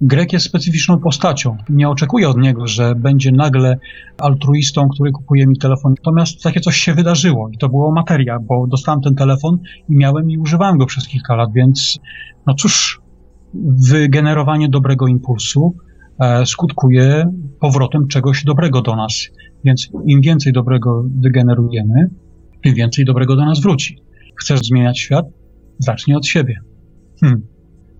Grek jest specyficzną postacią. Nie oczekuję od niego, że będzie nagle altruistą, który kupuje mi telefon. Natomiast takie coś się wydarzyło i to było materia, bo dostałem ten telefon i miałem i używałem go przez kilka lat, więc no cóż, wygenerowanie dobrego impulsu e, skutkuje powrotem czegoś dobrego do nas. Więc im więcej dobrego wygenerujemy, tym więcej dobrego do nas wróci. Chcesz zmieniać świat? Zacznij od siebie. Hmm.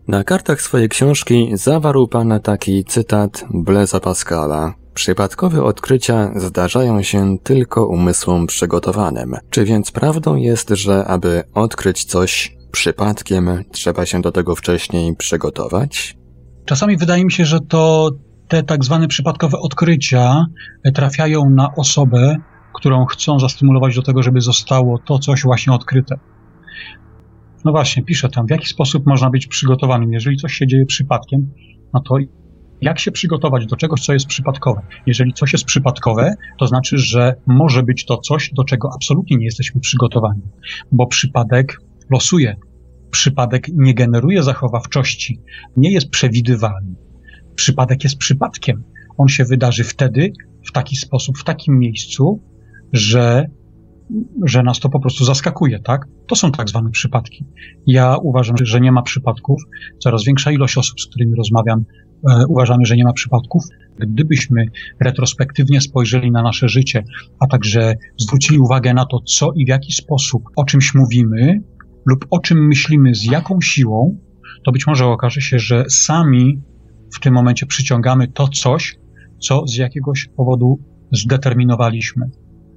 Na kartach swojej książki zawarł pan taki cytat Blaisa Pascala. Przypadkowe odkrycia zdarzają się tylko umysłom przygotowanym. Czy więc prawdą jest, że aby odkryć coś przypadkiem, trzeba się do tego wcześniej przygotować? Czasami wydaje mi się, że to te tak zwane przypadkowe odkrycia trafiają na osobę, którą chcą zastymulować do tego, żeby zostało to coś właśnie odkryte. No właśnie, piszę tam, w jaki sposób można być przygotowanym. Jeżeli coś się dzieje przypadkiem, no to jak się przygotować do czegoś, co jest przypadkowe? Jeżeli coś jest przypadkowe, to znaczy, że może być to coś, do czego absolutnie nie jesteśmy przygotowani, bo przypadek losuje. Przypadek nie generuje zachowawczości, nie jest przewidywalny. Przypadek jest przypadkiem. On się wydarzy wtedy, w taki sposób, w takim miejscu, że że nas to po prostu zaskakuje, tak? To są tak zwane przypadki. Ja uważam, że nie ma przypadków. Coraz większa ilość osób, z którymi rozmawiam, e, uważamy, że nie ma przypadków. Gdybyśmy retrospektywnie spojrzeli na nasze życie, a także zwrócili uwagę na to, co i w jaki sposób o czymś mówimy lub o czym myślimy, z jaką siłą, to być może okaże się, że sami w tym momencie przyciągamy to coś, co z jakiegoś powodu zdeterminowaliśmy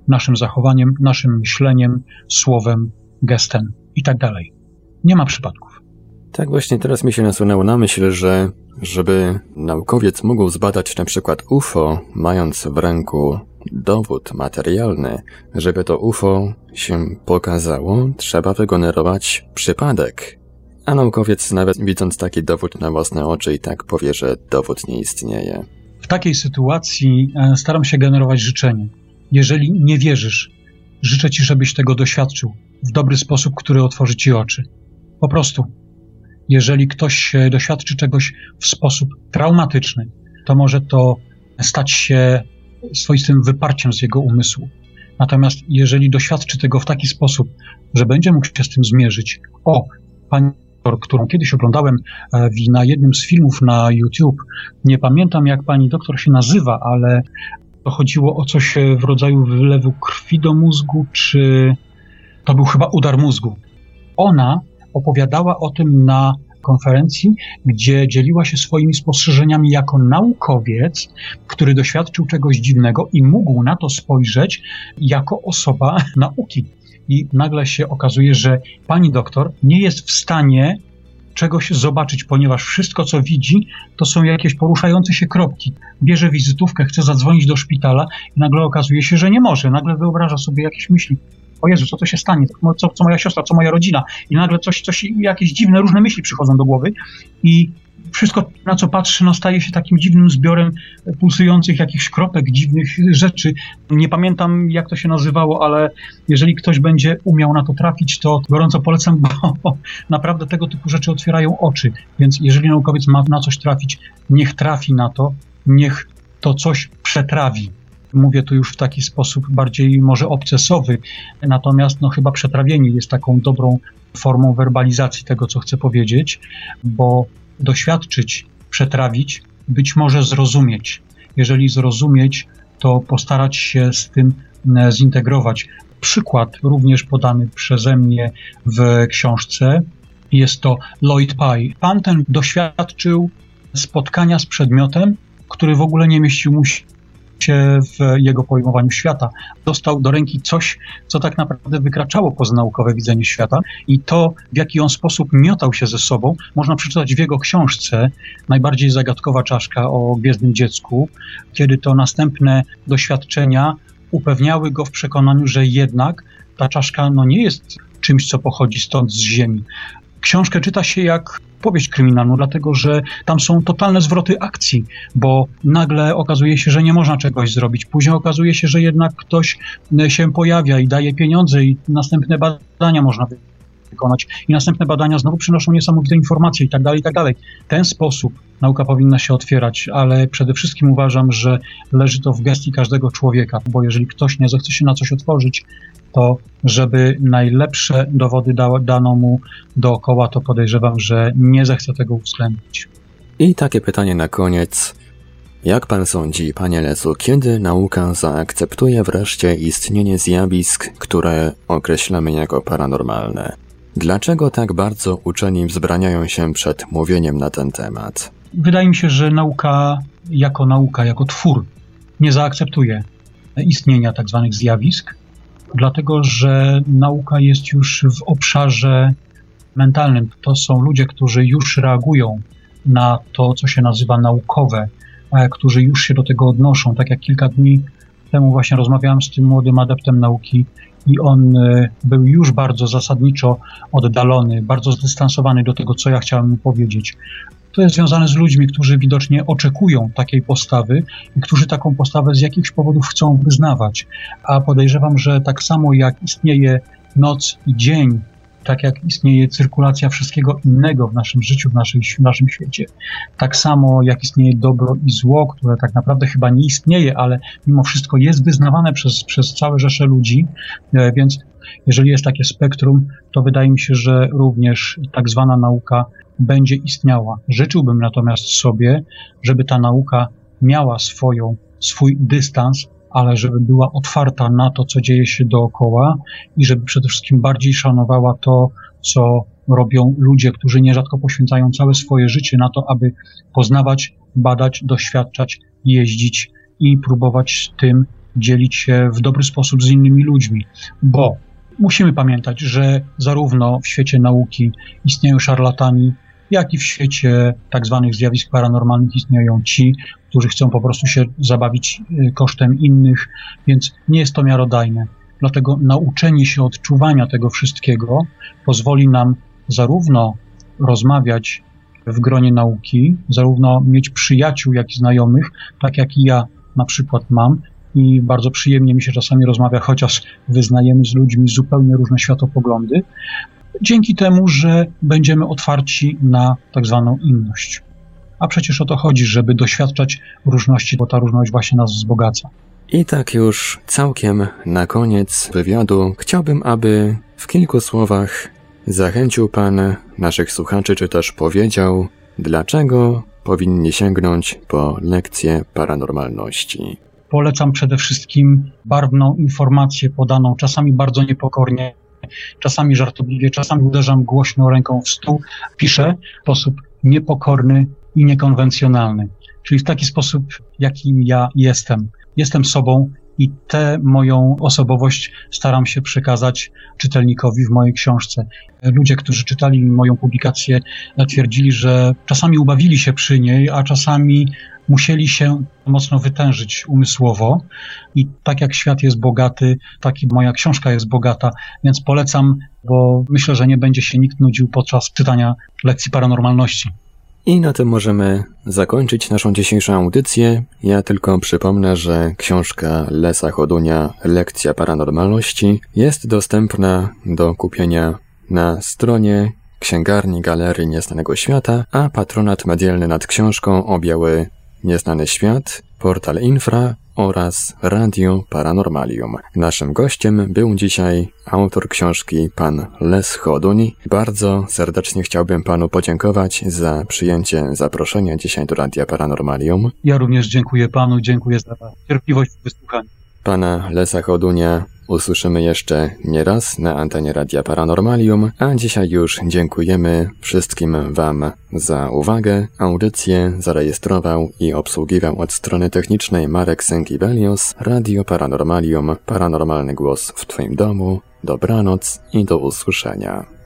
naszym zachowaniem, naszym myśleniem, słowem, gestem i tak dalej. Nie ma przypadków. Tak właśnie teraz mi się nasunęło na myśl, że żeby naukowiec mógł zbadać na przykład UFO, mając w ręku dowód materialny, żeby to UFO się pokazało, trzeba wygenerować przypadek. A naukowiec nawet widząc taki dowód na własne oczy i tak powie, że dowód nie istnieje. W takiej sytuacji e, staram się generować życzenie. Jeżeli nie wierzysz, życzę Ci, żebyś tego doświadczył w dobry sposób, który otworzy Ci oczy. Po prostu. Jeżeli ktoś doświadczy czegoś w sposób traumatyczny, to może to stać się swoistym wyparciem z jego umysłu. Natomiast jeżeli doświadczy tego w taki sposób, że będzie mógł się z tym zmierzyć, o, pani doktor, którą kiedyś oglądałem e, na jednym z filmów na YouTube, nie pamiętam jak pani doktor się nazywa, ale to chodziło o coś e, w rodzaju wylewu krwi do mózgu, czy to był chyba udar mózgu. Ona opowiadała o tym na konferencji, gdzie dzieliła się swoimi spostrzeżeniami jako naukowiec, który doświadczył czegoś dziwnego i mógł na to spojrzeć jako osoba nauki. I nagle się okazuje, że pani doktor nie jest w stanie czegoś zobaczyć, ponieważ wszystko, co widzi, to są jakieś poruszające się kropki. Bierze wizytówkę, chce zadzwonić do szpitala i nagle okazuje się, że nie może. Nagle wyobraża sobie jakieś myśli. O Jezu, co to się stanie? Co, co moja siostra, co moja rodzina? I nagle coś, coś, jakieś dziwne, różne myśli przychodzą do głowy i wszystko, na co patrzy, no, staje się takim dziwnym zbiorem pulsujących jakichś kropek, dziwnych rzeczy. Nie pamiętam, jak to się nazywało, ale jeżeli ktoś będzie umiał na to trafić, to gorąco polecam, bo naprawdę tego typu rzeczy otwierają oczy. Więc jeżeli naukowiec ma na coś trafić, niech trafi na to, niech to coś przetrawi. Mówię tu już w taki sposób bardziej może obcesowy, natomiast no chyba przetrawienie jest taką dobrą formą werbalizacji tego, co chcę powiedzieć, bo doświadczyć, przetrawić, być może zrozumieć. Jeżeli zrozumieć, to postarać się z tym e, zintegrować. przykład również podany przeze mnie w książce. Jest to Lloyd Pye. Pan ten doświadczył spotkania z przedmiotem, który w ogóle nie mieścił mu w jego pojmowaniu świata. Dostał do ręki coś, co tak naprawdę wykraczało poza naukowe widzenie świata i to, w jaki on sposób miotał się ze sobą, można przeczytać w jego książce Najbardziej zagadkowa czaszka o gwiezdnym dziecku, kiedy to następne doświadczenia upewniały go w przekonaniu, że jednak ta czaszka no, nie jest czymś, co pochodzi stąd z Ziemi. Książkę czyta się jak powieść kryminalną, dlatego że tam są totalne zwroty akcji, bo nagle okazuje się, że nie można czegoś zrobić. Później okazuje się, że jednak ktoś e, się pojawia i daje pieniądze i następne badania można wykonać i następne badania znowu przynoszą niesamowite informacje i tak dalej, i tak dalej. Ten sposób nauka powinna się otwierać, ale przede wszystkim uważam, że leży to w gestii każdego człowieka, bo jeżeli ktoś nie zechce się na coś otworzyć, to żeby najlepsze dowody da, dano mu dookoła, to podejrzewam, że nie zechce tego uwzględnić. I takie pytanie na koniec. Jak pan sądzi, panie Lesu, kiedy nauka zaakceptuje wreszcie istnienie zjawisk, które określamy jako paranormalne? Dlaczego tak bardzo uczeni wzbraniają się przed mówieniem na ten temat? Wydaje mi się, że nauka jako nauka, jako twór nie zaakceptuje istnienia tak zwanych zjawisk, dlatego że nauka jest już w obszarze mentalnym. To są ludzie, którzy już reagują na to, co się nazywa naukowe, którzy już się do tego odnoszą. Tak jak kilka dni temu właśnie rozmawiałem z tym młodym adeptem nauki i on e, był już bardzo zasadniczo oddalony, bardzo zdystansowany do tego, co ja chciałem mu powiedzieć. To jest związane z ludźmi, którzy widocznie oczekują takiej postawy i którzy taką postawę z jakichś powodów chcą wyznawać. A podejrzewam, że tak samo jak istnieje noc i dzień tak jak istnieje cyrkulacja wszystkiego innego w naszym życiu, w, naszej, w naszym świecie, tak samo jak istnieje dobro i zło, które tak naprawdę chyba nie istnieje, ale mimo wszystko jest wyznawane przez, przez całe rzesze ludzi, e, więc jeżeli jest takie spektrum, to wydaje mi się, że również tak zwana nauka będzie istniała. Życzyłbym natomiast sobie, żeby ta nauka miała swoją, swój dystans, ale żeby była otwarta na to, co dzieje się dookoła i żeby przede wszystkim bardziej szanowała to, co robią ludzie, którzy nierzadko poświęcają całe swoje życie na to, aby poznawać, badać, doświadczać, jeździć i próbować tym dzielić się w dobry sposób z innymi ludźmi. Bo musimy pamiętać, że zarówno w świecie nauki istnieją szarlatani, jak i w świecie tak zwanych zjawisk paranormalnych istnieją ci, którzy chcą po prostu się zabawić y, kosztem innych, więc nie jest to miarodajne. Dlatego nauczenie się odczuwania tego wszystkiego pozwoli nam zarówno rozmawiać w gronie nauki, zarówno mieć przyjaciół, jak i znajomych, tak jak i ja na przykład mam, i bardzo przyjemnie mi się czasami rozmawia, chociaż wyznajemy z ludźmi zupełnie różne światopoglądy, dzięki temu, że będziemy otwarci na tak zwaną inność. A przecież o to chodzi, żeby doświadczać różności, bo ta różność właśnie nas wzbogaca. I tak już całkiem na koniec wywiadu chciałbym, aby w kilku słowach zachęcił Pan naszych słuchaczy, czy też powiedział, dlaczego powinni sięgnąć po lekcję paranormalności. Polecam przede wszystkim barwną informację podaną, czasami bardzo niepokornie, czasami żartobliwie, czasami uderzam głośno ręką w stół, piszę w sposób niepokorny i niekonwencjonalny. Czyli w taki sposób, jakim ja jestem. Jestem sobą i tę moją osobowość staram się przekazać czytelnikowi w mojej książce. Ludzie, którzy czytali moją publikację, twierdzili, że czasami ubawili się przy niej, a czasami musieli się mocno wytężyć umysłowo i tak jak świat jest bogaty, tak i moja książka jest bogata, więc polecam, bo myślę, że nie będzie się nikt nudził podczas czytania lekcji paranormalności. I na tym możemy zakończyć naszą dzisiejszą audycję. Ja tylko przypomnę, że książka Lesa Chodunia Lekcja Paranormalności jest dostępna do kupienia na stronie Księgarni Galerii Nieznanego Świata, a patronat medialny nad książką objały Nieznany Świat, Portal Infra oraz Radio Paranormalium. Naszym gościem był dzisiaj autor książki pan Les Choduń. Bardzo serdecznie chciałbym panu podziękować za przyjęcie zaproszenia dzisiaj do Radia Paranormalium. Ja również dziękuję panu, dziękuję za cierpliwość w wysłuchaniu. Pana Lesa Chodunia usłyszymy jeszcze nie raz na antenie Radia Paranormalium, a dzisiaj już dziękujemy wszystkim Wam za uwagę. Audycję zarejestrował i obsługiwał od strony technicznej Marek Sękibelius, Radio Paranormalium, paranormalny głos w Twoim domu. Dobranoc i do usłyszenia.